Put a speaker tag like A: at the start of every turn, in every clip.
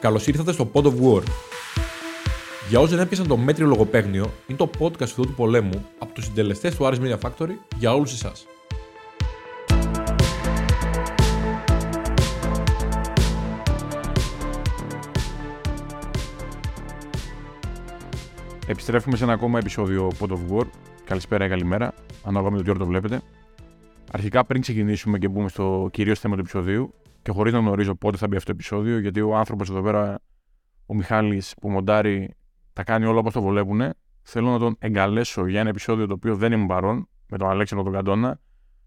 A: Καλώς ήρθατε στο Pod of War. Για όσοι δεν έπιασαν το μέτριο λογοπαίγνιο, είναι το podcast του του πολέμου από τους συντελεστές του Aris Media Factory για όλους εσάς.
B: Επιστρέφουμε σε ένα ακόμα επεισόδιο Pod of War. Καλησπέρα ή καλημέρα, ανάλογα με το τι ώρα το βλέπετε. Αρχικά, πριν ξεκινήσουμε και μπούμε στο κυρίως θέμα του επεισοδίου, και χωρίς να γνωρίζω πότε θα μπει αυτό το επεισόδιο, γιατί ο άνθρωπος εδώ πέρα, ο Μιχάλης που μοντάρει, τα κάνει όλα όπως το βολεύουν, θέλω να τον εγκαλέσω για ένα επεισόδιο το οποίο δεν ήμουν παρόν, με τον Αλέξανδρο τον Καντόνα.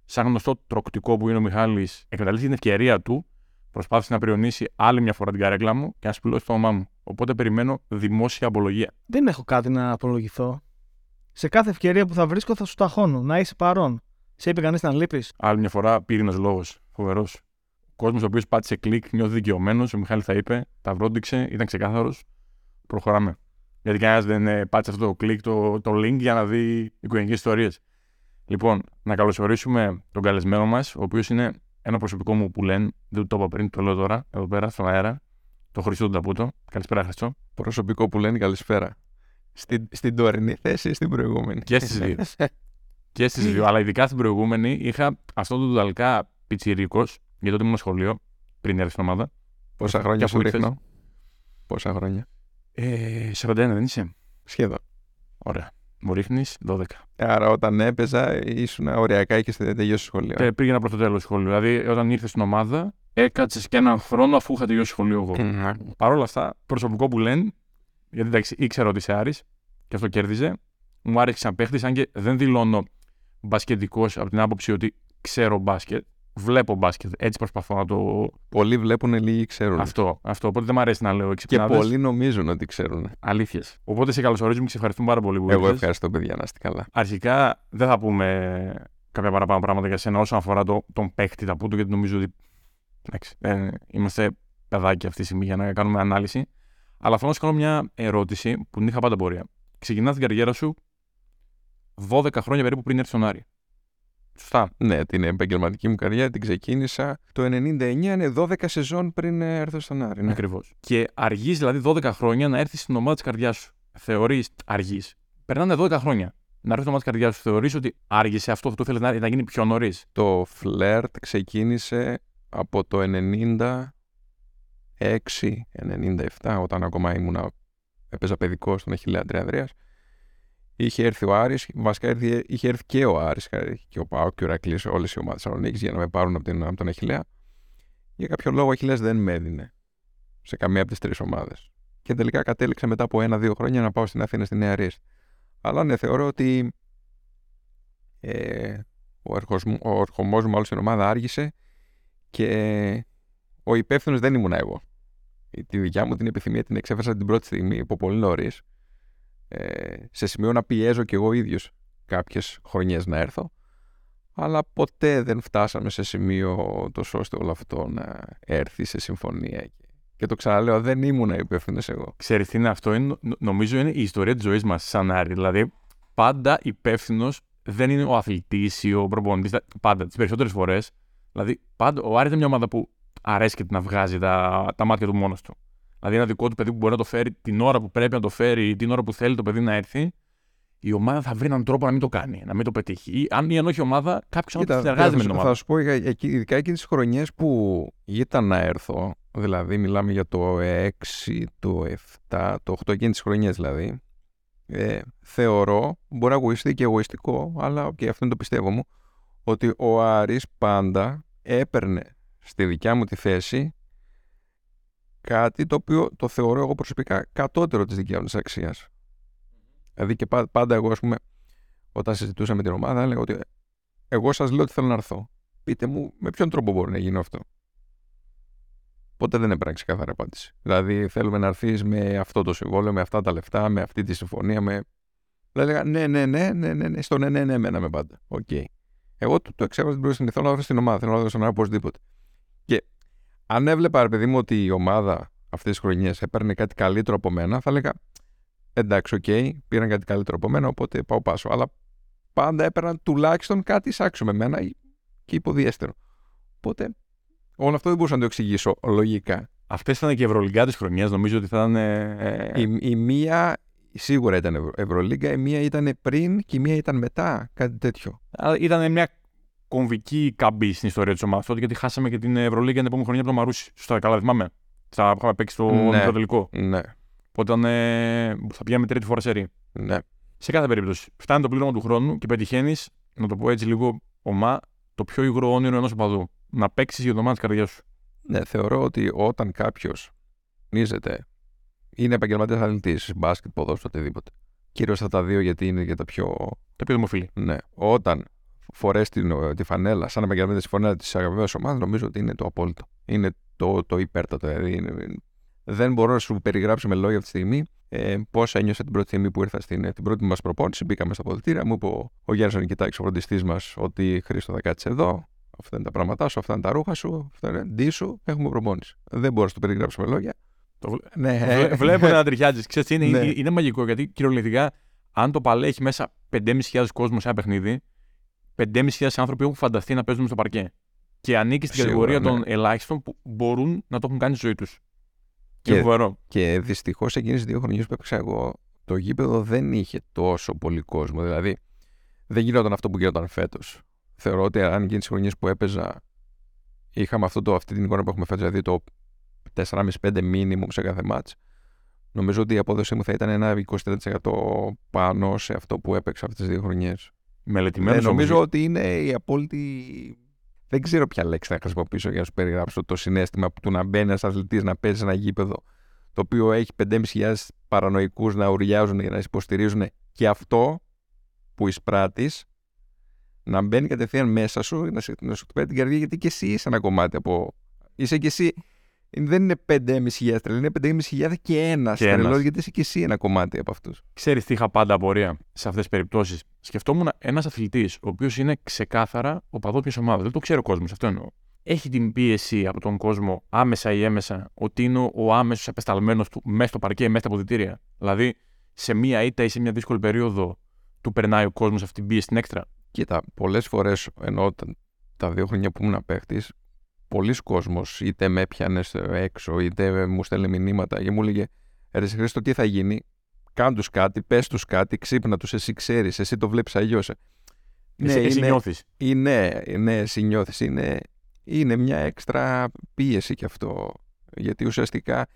B: Σαν γνωστό τροκτικό που είναι ο Μιχάλης, εκμεταλλεύτηκε την ευκαιρία του, προσπάθησε να πριονίσει άλλη μια φορά την καρέκλα μου και να σπηλώσει το όνομά μου. Οπότε περιμένω δημόσια απολογία.
C: Δεν έχω κάτι να απολογηθώ. Σε κάθε ευκαιρία που θα βρίσκω θα σου ταχώνω, να είσαι παρόν. Σε είπε κανείς να λείπεις.
B: Άλλη μια φορά πύρινος λόγος. Φοβερός. Ο κόσμος ο οποίος πάτησε κλικ νιώθει δικαιωμένος. Ο Μιχάλης θα είπε, τα βρόντιξε, ήταν ξεκάθαρος. Προχωράμε. Γιατί κανένας δεν ε, πάτησε αυτό το κλικ, το, το link για να δει οικογενειακέ ιστορίες. Λοιπόν, να καλωσορίσουμε τον καλεσμένο μας, ο οποίος είναι ένα προσωπικό μου που λένε, δεν το είπα πριν, το λέω τώρα, εδώ πέρα στον αέρα, το Χριστό του Ταπούτο. Καλησπέρα, Χριστό.
D: Προσωπικό που λένε καλησπέρα. Στην, στην τωρινή θέση ή στην προηγούμενη;
B: Και στις δύο. και στις δύο. Αλλά ειδικά στην προηγούμενη είχα αυτό το δουδαλικά πιτσιρίκος, γιατί τότε ήμουν σχολείο, πριν έρθει στην ομάδα.
D: Πόσα
B: Και
D: χρόνια
B: αφού
D: σου
B: ήρθες-
D: ρίχνω; Πόσα χρόνια;
B: Ε, 41 δεν είσαι;
D: Σχεδόν.
B: Ωραία. Μου ρίχνεις 12.
D: Άρα όταν έπαιζα ήσουν οριακά και στη τελειώσει σχολείο.
B: Και πήγαινα προς το τέλος σχολείου. Δηλαδή, όταν ήρθες στην ομάδα, έκατσες και έναν χρόνο αφού είχα τελειώσει σχολείο εγώ.
D: Μμμ.
B: Παρ' όλα αυτά, προσωπικό που λένε, γιατί εντάξει, ήξερα ότι είσαι Άρης και αυτό κέρδιζε. Μου άρεσε σαν παίχτης, αν και δεν δηλώνω μπασκετικός από την άποψη ότι ξέρω μπάσκετ. Βλέπω μπάσκετ. Έτσι προσπαθώ να το.
D: Πολλοί βλέπουν, λίγοι ξέρουν.
B: Αυτό, αυτό. Οπότε δεν μου αρέσει να λέω
D: Και
B: εξυπνάδες.
D: πολλοί νομίζουν ότι ξέρουν.
B: Αλήθειες. Οπότε σε καλωσορίζουμε και σε ευχαριστούμε πάρα πολύ που
D: Εγώ
B: ήρθες.
D: ευχαριστώ, παιδιά, να είστε καλά.
B: Αρχικά δεν θα πούμε κάποια παραπάνω πράγματα για σένα όσον αφορά το, τον παίχτη Ταπούτου, γιατί νομίζω ότι εντάξει, ε, είμαστε παιδάκια αυτή τη στιγμή για να κάνουμε ανάλυση. Αλλά θέλω να σου κάνω μια ερώτηση που την είχα πάντα πορεία. Ξεκινάς την καριέρα σου 12 χρόνια περίπου πριν έρθει στον Άρη. Σωστά.
D: Ναι, την επαγγελματική μου καριέρα την ξεκίνησα το 99, είναι 12 σεζόν πριν ε, έρθω στον Άρη. Ναι.
B: Ακριβώς. Και αργείς δηλαδή 12 χρόνια να έρθεις στην ομάδα της καρδιάς σου. Θεωρείς αργείς. Περνάνε 12 χρόνια. Να έρθει στην ομάδα της καρδιάς σου. Θεωρείς ότι άργησε αυτό, αυτό θέλεις να, να γίνει πιο νωρίς;
D: Το φλερτ ξεκίνησε από το 96-97, όταν ακόμα ήμουνα, έπαιζα παιδικό στον Αχιλέα Αντρέα Είχε έρθει ο Άρης, βασικά έρθει, είχε έρθει και ο Άρης και ο Πάο και ο Ρακλής, όλες οι ομάδες Θεσσαλονίκης για να με πάρουν από, την, από τον Αχιλέα. Για κάποιο λόγο ο Αχιλέας δεν με έδινε σε καμία από τις τρεις ομάδες. Και τελικά κατέληξε μετά από ένα-δύο χρόνια να πάω στην Αθήνα στη Νέα Ρίσ. Αλλά ναι, θεωρώ ότι ε, ο, ερχοσμ, ο ερχομός μου μάλλον στην ομάδα άργησε και ο υπεύθυνος δεν ήμουν εγώ. Η- Τη δικιά μου την επιθυμία την εξέφρασα την πρώτη στιγμή, από πολύ νωρίς. Ε, σε σημείο να πιέζω κι εγώ ίδιος κάποιες χρονιές να έρθω. Αλλά ποτέ δεν φτάσαμε σε σημείο τόσο ώστε όλο αυτό να έρθει σε συμφωνία. Και, και το ξαναλέω, δεν ήμουν υπεύθυνος εγώ.
B: Ξέρεις τι είναι αυτό, είναι, νο- νομίζω είναι η ιστορία της ζωής μας σαν Άρη. Δηλαδή, πάντα υπεύθυνος δεν είναι ο αθλητής ή ο προπονητής. Πάντα, τις περισσότερες φορές. Δηλαδή, πάντα, ο Άρης είναι μια ομάδα που αρέσκεται να βγάζει τα, τα μάτια του μόνος του. Δηλαδή, ένα δικό του παιδί που μπορεί να το φέρει την ώρα που πρέπει να το φέρει ή την ώρα που θέλει το παιδί να έρθει, η ομάδα θα βρει έναν τρόπο να μην το κάνει, να μην το πετύχει. Ή αν, ή αν όχι η ομάδα, κάποιος άλλο
D: Κοίτα,
B: συνεργάζεται με
D: θα,
B: την
D: σου-
B: ομάδα.
D: θα σου πω, για- εκεί- ειδικά εκείνες τις χρονιές που ήταν να έρθω, δηλαδή μιλάμε για το 6, το 7, το 8, εκείνες τις χρονιές δηλαδή, ε, θεωρώ, μπορεί να ακουστεί και εγωιστικό, αλλά και αυτό είναι το πιστεύω μου, ότι ο Άρης πάντα έπαιρνε στη δικιά μου τη θέση κάτι το οποίο το θεωρώ εγώ προσωπικά κατώτερο της δικιάς μου της αξίας. Δηλαδή και πα- πάντα εγώ, ας πούμε, όταν συζητούσα με την ομάδα, έλεγα ότι εγώ σας λέω ότι θέλω να έρθω. Πείτε μου με ποιον τρόπο μπορεί να γίνει αυτό; Ποτέ δεν έπαιρνα ξεκάθαρη απάντηση. Δηλαδή, θέλουμε να έρθεις με αυτό το συμβόλαιο, με αυτά τα λεφτά, με αυτή τη συμφωνία. Με... Δηλαδή, έλεγα ναι, ναι, ναι, ναι, ναι, ναι, στο ναι, ναι, ναι, μέναμε πάντα. Οκ. Εγώ το, το εξέβαλα την πρώτη στιγμή. Θέλω να έρθω στην ομάδα, θέλω να έρθω στον Άρη οπωσδήποτε. Και αν έβλεπα, ρε παιδί μου, ότι η ομάδα αυτές τις χρονιές έπαιρνε κάτι καλύτερο από μένα, θα έλεγα εντάξει, οκ, πήραν κάτι καλύτερο από μένα, οπότε πάω πάσο. Αλλά πάντα έπαιρναν τουλάχιστον κάτι ισάξιο με μένα ή- και υποδιέστερο. Οπότε όλο αυτό δεν μπορούσα να το εξηγήσω λογικά.
B: Αυτές ήταν και ευρωλυγκά της χρονιάς. Νομίζω ότι θα ήταν. ε,
D: Η, η μία σίγουρα ήταν Ευρω- Ευρωλίγκα, η μία ήταν πριν και η μία ήταν μετά. Κάτι τέτοιο.
B: Αλλά ήταν μια κομβική καμπή στην ιστορία της ομάδας τότε γιατί χάσαμε και την Ευρωλίγα την επόμενη χρονιά από το Μαρούσι. Σωστά, καλά, δεν θυμάμαι. Θα είχαμε παίξει στο
D: Ναι.
B: μικρό τελικό.
D: Ναι,
B: Οπότε ήταν, ε, θα πηγαίνουμε τρίτη φορά σε ρί.
D: ναι.
B: Σε κάθε περίπτωση, φτάνει το πλήρωμα του χρόνου και πετυχαίνεις, να το πω έτσι λίγο ομά, το πιο υγρό όνειρο ενός οπαδού. Να παίξεις για το μάτι της καρδιάς σου.
D: Ναι, θεωρώ ότι όταν κάποιος νίζεται, είναι επαγγελματίας αθλητής, μπάσκετ, ποδόσφαιρο, οτιδήποτε. Κυρίως αυτά τα δύο γιατί είναι και τα πιο.
B: Το πιο δημοφιλή.
D: Ναι, όταν φορές τη φανέλα, σαν επαγγελματία φανέλα της αγαπημένης ομάδας, νομίζω ότι είναι το απόλυτο. Είναι το, το υπέρτατο. Δηλαδή είναι- δεν μπορώ να σου περιγράψω με λόγια αυτή τη στιγμή ε, πώς ένιωσα την πρώτη στιγμή που ήρθα στην την πρώτη μας προπόνηση. Μπήκαμε στα ποδητήρια, μου είπε ο, ο Γιάννης Νικητάκη, ο φροντιστής μας, ότι Χρήστο θα κάτσεις εδώ. Αυτά είναι τα πράγματά σου, αυτά είναι τα ρούχα σου, αυτά είναι ντύ σου, έχουμε προπόνηση. Δεν μπορώ να σου το περιγράψω με λόγια.
B: Το βλέ-
D: Ναι,
B: Βλέ- Βλέπω να τριχιάζεις. Ξέρεις τι είναι,
D: Ναι.
B: είναι, είναι μαγικό γιατί κυριολεκτικά, αν το παλέ μέσα 5.500 κόσμος σε ένα παιχνίδι, 5.500 άνθρωποι έχουν φανταστεί να παίζουν στο παρκέ. Και ανήκει στην
D: Σίγουρα,
B: κατηγορία
D: ναι.
B: των ελάχιστων που μπορούν να το έχουν κάνει στη ζωή τους.
D: Και-
B: Και φοβερό.
D: Και δυστυχώς εκείνες τι δύο χρονιές που έπαιξα εγώ, το γήπεδο δεν είχε τόσο πολύ κόσμο. Δηλαδή, δεν γινόταν αυτό που γινόταν φέτος. Θεωρώ ότι αν εκείνες τι χρονιές που έπαιζα, είχαμε αυτό το, αυτή την εικόνα που έχουμε φέτος, δηλαδή το 4,5-5 μήνυμου σε κάθε μάτς, νομίζω ότι η απόδοσή μου θα ήταν ένα 23% πάνω σε αυτό που έπαιξα αυτές τις δύο χρονιές.
B: Μελετημένος.
D: Ε, νομίζω ότι είναι η απόλυτη. Δεν ξέρω ποια λέξη θα χρησιμοποιήσω για να σου περιγράψω το συνέστημα του να μπαίνει ένας αθλητής να παίζει σε ένα γήπεδο το οποίο έχει 5.500 παρανοϊκούς να ουριάζουν και να σε υποστηρίζουν και αυτό που εισπράττεις να μπαίνει κατευθείαν μέσα σου να, σε, να σου χτυπάει την καρδιά γιατί και εσύ είσαι ένα κομμάτι από. Είσαι και εσύ. Δεν είναι 5.500 τρελή, είναι 5.500 και ένας
B: Και
D: τρελός
B: ένας.
D: γιατί είσαι και εσύ ένα κομμάτι από αυτούς.
B: Ξέρεις τι είχα πάντα απορία σε αυτές τις περιπτώσεις. Σκεφτόμουν ένας αθλητής, ο οποίος είναι ξεκάθαρα ο παδός μιας ομάδας. Δεν το ξέρει ο κόσμος, αυτό εννοώ. Έχει την πίεση από τον κόσμο άμεσα ή έμεσα ότι είναι ο άμεσος απεσταλμένος του μέσα στο παρκέ, μέσα στα αποδητήρια. Δηλαδή, σε μία ήττα ή σε μια δύσκολη περίοδο του περνάει ο κόσμος αυτή την πίεση στην έξτρα.
D: Κοίτα, πολλές φορές ενώ τα- τα δύο χρόνια που ήμουν παίχτης, πολλοί κόσμος είτε με έπιανε έξω, είτε μου στέλνε μηνύματα και μου έλεγε Ρε εσύ, Χρήστο, τι θα γίνει, κάν τους κάτι, πες τους κάτι, ξύπνα τους, εσύ ξέρεις, εσύ το βλέπεις αλλιώς.
B: εσύ, εσύ
D: είναι,
B: νιώθεις.
D: είναι, ναι, εσύ νιώθεις, είναι, είναι μια έξτρα πίεση κι αυτό. Γιατί ουσιαστικά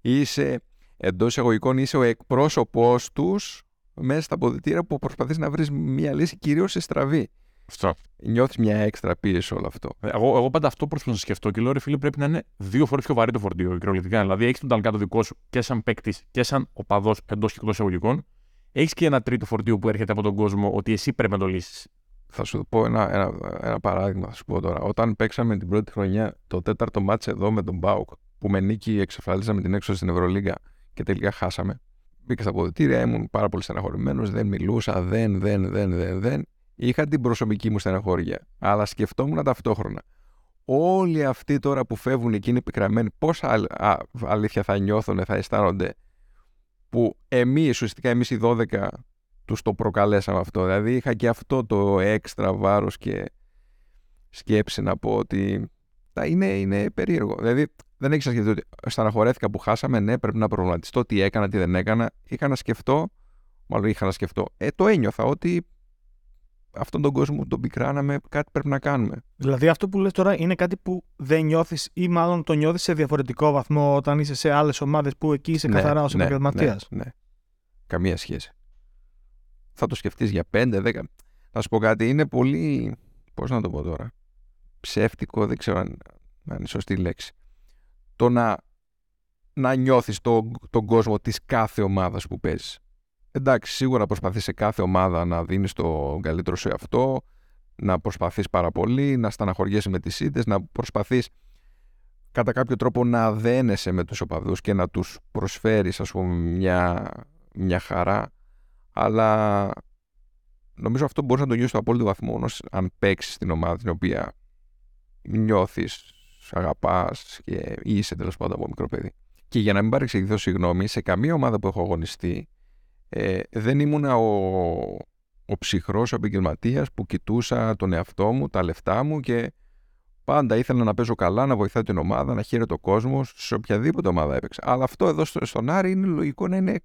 D: είσαι εντός εισαγωγικών είσαι ο εκπρόσωπός τους μέσα στα αποδητήρια που προσπαθείς να βρεις μια λύση κυρίως σε στραβή.
B: Αυτό.
D: Νιώθεις μια έξτρα πίεση σε όλο αυτό.
B: Εγώ, εγώ πάντα αυτό προσπαθώ να σκεφτώ και λέω ρε φίλε πρέπει να είναι δύο φορές πιο βαρύ το φορτίο κυριολεκτικά. Δηλαδή έχεις τον ταλκά το δικό σου και σαν παίκτης και σαν οπαδός εντός και εκτός εισαγωγικών. Έχεις και ένα τρίτο φορτίο που έρχεται από τον κόσμο ότι εσύ πρέπει να το λύσεις.
D: Θα σου πω ένα, ένα, ένα παράδειγμα, θα σου πω τώρα. Όταν παίξαμε την πρώτη χρονιά το τέταρτο μάτς εδώ με τον Μπάουκ, που με νίκη εξασφαλίσαμε την έξοδο στην Ευρωλίγα και τελικά χάσαμε. Μπήκα στα αποδητήρια, ήμουν πάρα πολύ στεναχωρημένος, δεν μιλούσα, δεν, δεν, δεν, δεν, δεν. Είχα την προσωπική μου στεναχώρια, αλλά σκεφτόμουν ταυτόχρονα. Όλοι αυτοί τώρα που φεύγουν εκεί είναι πικραμένοι, πόσα αλ- α, αλήθεια θα νιώθουν, θα αισθάνονται που εμείς, ουσιαστικά εμείς οι 12 τους το προκαλέσαμε αυτό. Δηλαδή είχα και αυτό το έξτρα βάρος και σκέψη να πω ότι τα είναι, είναι περίεργο. Δηλαδή δεν έχει να σκεφτεί ότι στεναχωρέθηκα που χάσαμε, ναι, πρέπει να προβληματιστώ τι έκανα, τι δεν έκανα. Είχα να σκεφτώ, μάλλον είχα να σκεφτώ, ε, το ένιωθα ότι αυτόν τον κόσμο που τον πικράναμε κάτι πρέπει να κάνουμε.
C: Δηλαδή αυτό που λες τώρα είναι κάτι που δεν νιώθεις ή μάλλον το νιώθεις σε διαφορετικό βαθμό όταν είσαι σε άλλες ομάδες που εκεί είσαι καθαρά ως
D: ναι,
C: επαγγελματίας.
D: ναι, ναι. Καμία σχέση. Θα το σκεφτείς για 5-10. Να σου πω κάτι, είναι πολύ, πώς να το πω τώρα, ψεύτικο, δεν ξέρω αν, αν είναι σωστή λέξη. Το να, να νιώθεις το, τον κόσμο της κάθε ομάδας που παίζεις. Εντάξει, σίγουρα προσπαθείς σε κάθε ομάδα να δίνεις το καλύτερο σου εαυτό, να προσπαθείς πάρα πολύ, να στεναχωριέσαι με τις ήττες, να προσπαθείς κατά κάποιο τρόπο να δένεσαι με τους οπαδούς και να τους προσφέρεις ας πούμε μια, μια χαρά αλλά νομίζω αυτό μπορείς να το νιώσεις στο απόλυτο βαθμό μόνο αν παίξεις την ομάδα την οποία νιώθεις, αγαπάς και είσαι τέλος πάντων από μικρό παιδί. Και για να μην παρεξηγηθώ συγγνώμη, σε καμία ομάδα που έχω αγωνιστεί ε, δεν ήμουν ο, ο ψυχρός επαγγελματίας που κοιτούσα τον εαυτό μου, τα λεφτά μου και Πάντα ήθελα να παίζω καλά, να βοηθάω την ομάδα, να χαίρεται ο κόσμος, σε οποιαδήποτε ομάδα έπαιξα. Αλλά αυτό εδώ στο, στον Άρη είναι λογικό να είναι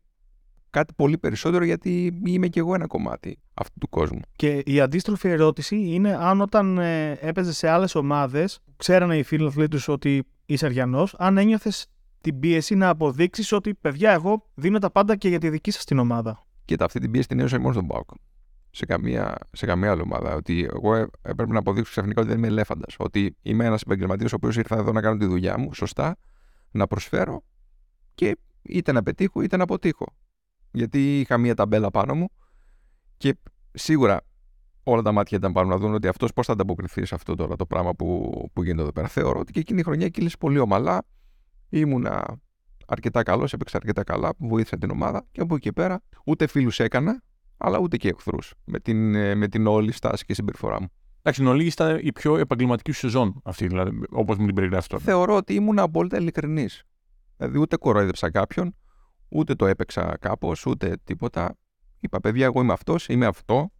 D: κάτι πολύ περισσότερο γιατί είμαι και εγώ ένα κομμάτι αυτού του κόσμου.
C: Και η αντίστροφη ερώτηση είναι αν όταν ε, έπαιζες σε άλλες ομάδες, ξέρανε οι φίλοι τους ότι είσαι Αριανός, αν ένιωθες την πίεση να αποδείξεις ότι παιδιά, εγώ δίνω τα πάντα και για τη δική σας την ομάδα.
D: Κοίτα, αυτή την πίεση την ένιωσα μόνο στον Πάουκ. Σε καμία, σε καμία άλλη ομάδα. Ότι εγώ ε, έπρεπε να αποδείξω ξαφνικά ότι δεν είμαι ελέφαντας. Ότι είμαι ένας επαγγελματίας ο οποίος ήρθα εδώ να κάνω τη δουλειά μου σωστά, να προσφέρω και είτε να πετύχω είτε να αποτύχω. Γιατί είχα μία ταμπέλα πάνω μου και σίγουρα όλα τα μάτια ήταν πάνω να δουν ότι αυτός πώς θα ανταποκριθεί σε αυτό τώρα το πράγμα που, που γίνεται εδώ πέρα. Θεωρώ ότι και εκείνη η χρονιά κύλησε πολύ ομαλά. Ήμουνα αρκετά καλός, έπαιξα αρκετά καλά, βοήθησα την ομάδα και από εκεί πέρα ούτε φίλους έκανα, αλλά ούτε και εχθρούς με την, ε, με την όλη στάση και συμπεριφορά μου.
B: Εντάξει, εν ολίγη ήταν η πιο επαγγελματική σου σεζόν αυτή, δηλαδή, όπως μου την περιγράφεις τώρα.
D: Θεωρώ ότι ήμουν απόλυτα ειλικρινής. Δηλαδή, ούτε κοροϊδεύσα κάποιον, ούτε το έπαιξα κάπως, ούτε τίποτα. Είπα, παιδιά, εγώ είμαι αυτός, είμαι αυτό,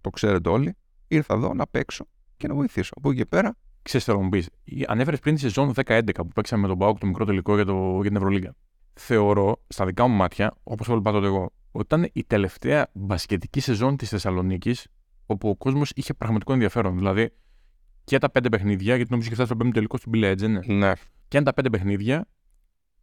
D: το ξέρετε όλοι. Ήρθα εδώ να παίξω και να βοηθήσω. Από εκεί και πέρα.
B: Ξέρετε, θέλω να μου πεις, ανέφερες πριν τη σεζόν 10-11 που παίξαμε με τον Πάουκ το μικρό τελικό για, το, για την Ευρωλίγα. Θεωρώ, στα δικά μου μάτια, όπως έβλεπα τότε εγώ, ότι ήταν η τελευταία μπασκετική σεζόν της Θεσσαλονίκης όπου ο κόσμος είχε πραγματικό ενδιαφέρον. Δηλαδή και τα πέντε παιχνίδια, γιατί νομίζω είχε φτάσει στο πέμπτο τελικό στην Bill Edge,
D: Ναι.
B: και αν τα πέντε παιχνίδια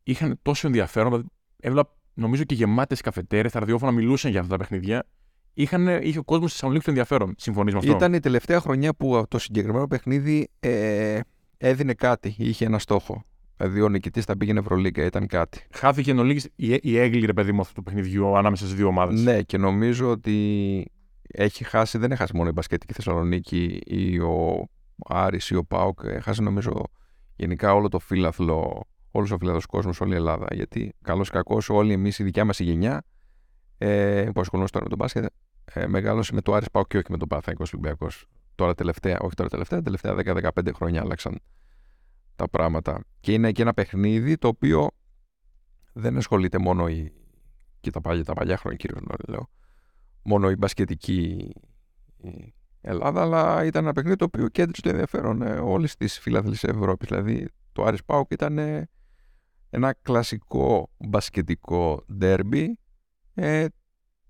B: είχαν τόσο ενδιαφέρον. Δηλαδή, έβλεπα νομίζω και γεμάτες καφετέρες, τα ραδιόφωνα μιλούσαν για αυτά τα παιχνίδια. Είχαν, είχε ο κόσμος στη Θεσσαλονίκη το ενδιαφέρον. Συμφωνείς με αυτό;
D: Ήταν η τελευταία χρονιά που το συγκεκριμένο παιχνίδι ε, έδινε κάτι, είχε ένα στόχο. Δηλαδή ο νικητής θα πήγαινε Ευρωλίγκα, ήταν κάτι.
B: Χάθηκε εν ολίγης η, η έγκλη, ρε παιδί μου, αυτού του παιχνιδιού ανάμεσα στις δύο ομάδες.
D: Ναι, και νομίζω ότι έχει χάσει, δεν έχασε μόνο η μπασκετική Θεσσαλονίκη ή ο Άρης ή ο Πάουκ. Έχασε νομίζω γενικά όλο το φύλαθλο, όλος ο φύλαθλος κόσμος, όλη η Ελλάδα. Γιατί καλός ή κακός όλοι εμείς η δικιά μας η γενιά ε, που ασχολούμαστε τώρα με τον μπάσκετ ε, μεγάλωσε με το Άρης Πάουκ και όχι με τον Παθαϊκός Ολυμπιακός. Τώρα τελευταία, όχι τώρα τελευταία, τελευταία 10-15 χρόνια άλλαξαν τα πράγματα. Και είναι και ένα παιχνίδι το οποίο δεν ασχολείται μόνο η, και τα παλιά, τα παλιά χρόνια κυρίως λέω, μόνο η μπασκετική η Ελλάδα, αλλά ήταν ένα παιχνίδι το οποίο κέντρισε το ενδιαφέρον ε, όλης της φιλάθλης Ευρώπης. Δηλαδή, το Άρης Πάουκ ήταν ε, ένα κλασικό μπασκετικό ντέρμπι, ε,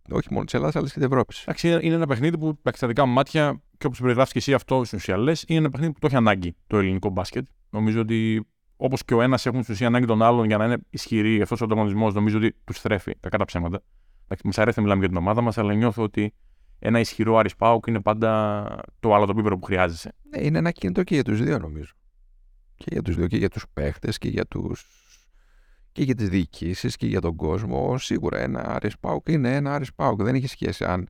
D: όχι μόνο της Ελλάδας, αλλά και της Ευρώπης.
B: Εντάξει, είναι ένα παιχνίδι που στα δικά μου μάτια, και όπως περιγράφεις και εσύ αυτό στην ουσία λες, είναι ένα παιχνίδι που το έχει ανάγκη το ελληνικό μπάσκετ. Νομίζω ότι όπως και ο ένας έχουν στην ουσία ανάγκη τον άλλον για να είναι ισχυρή αυτό ο ανταγωνισμός, νομίζω ότι τους στρέφει τα κατά ψέματα. Μας αρέσει να μιλάμε για την ομάδα μας, αλλά νιώθω ότι ένα ισχυρό Άρης Πάουκ είναι πάντα το άλλο το επίπεδο που χρειάζεσαι.
D: Ναι, είναι ένα κινητό και για τους δύο, νομίζω. Και για τους δύο, και για τους παίχτες και για τους. Και για τις διοικήσεις και για τον κόσμο. Σίγουρα ένα Άρης Πάουκ είναι ένα Άρης Πάουκ. Δεν έχει σχέση αν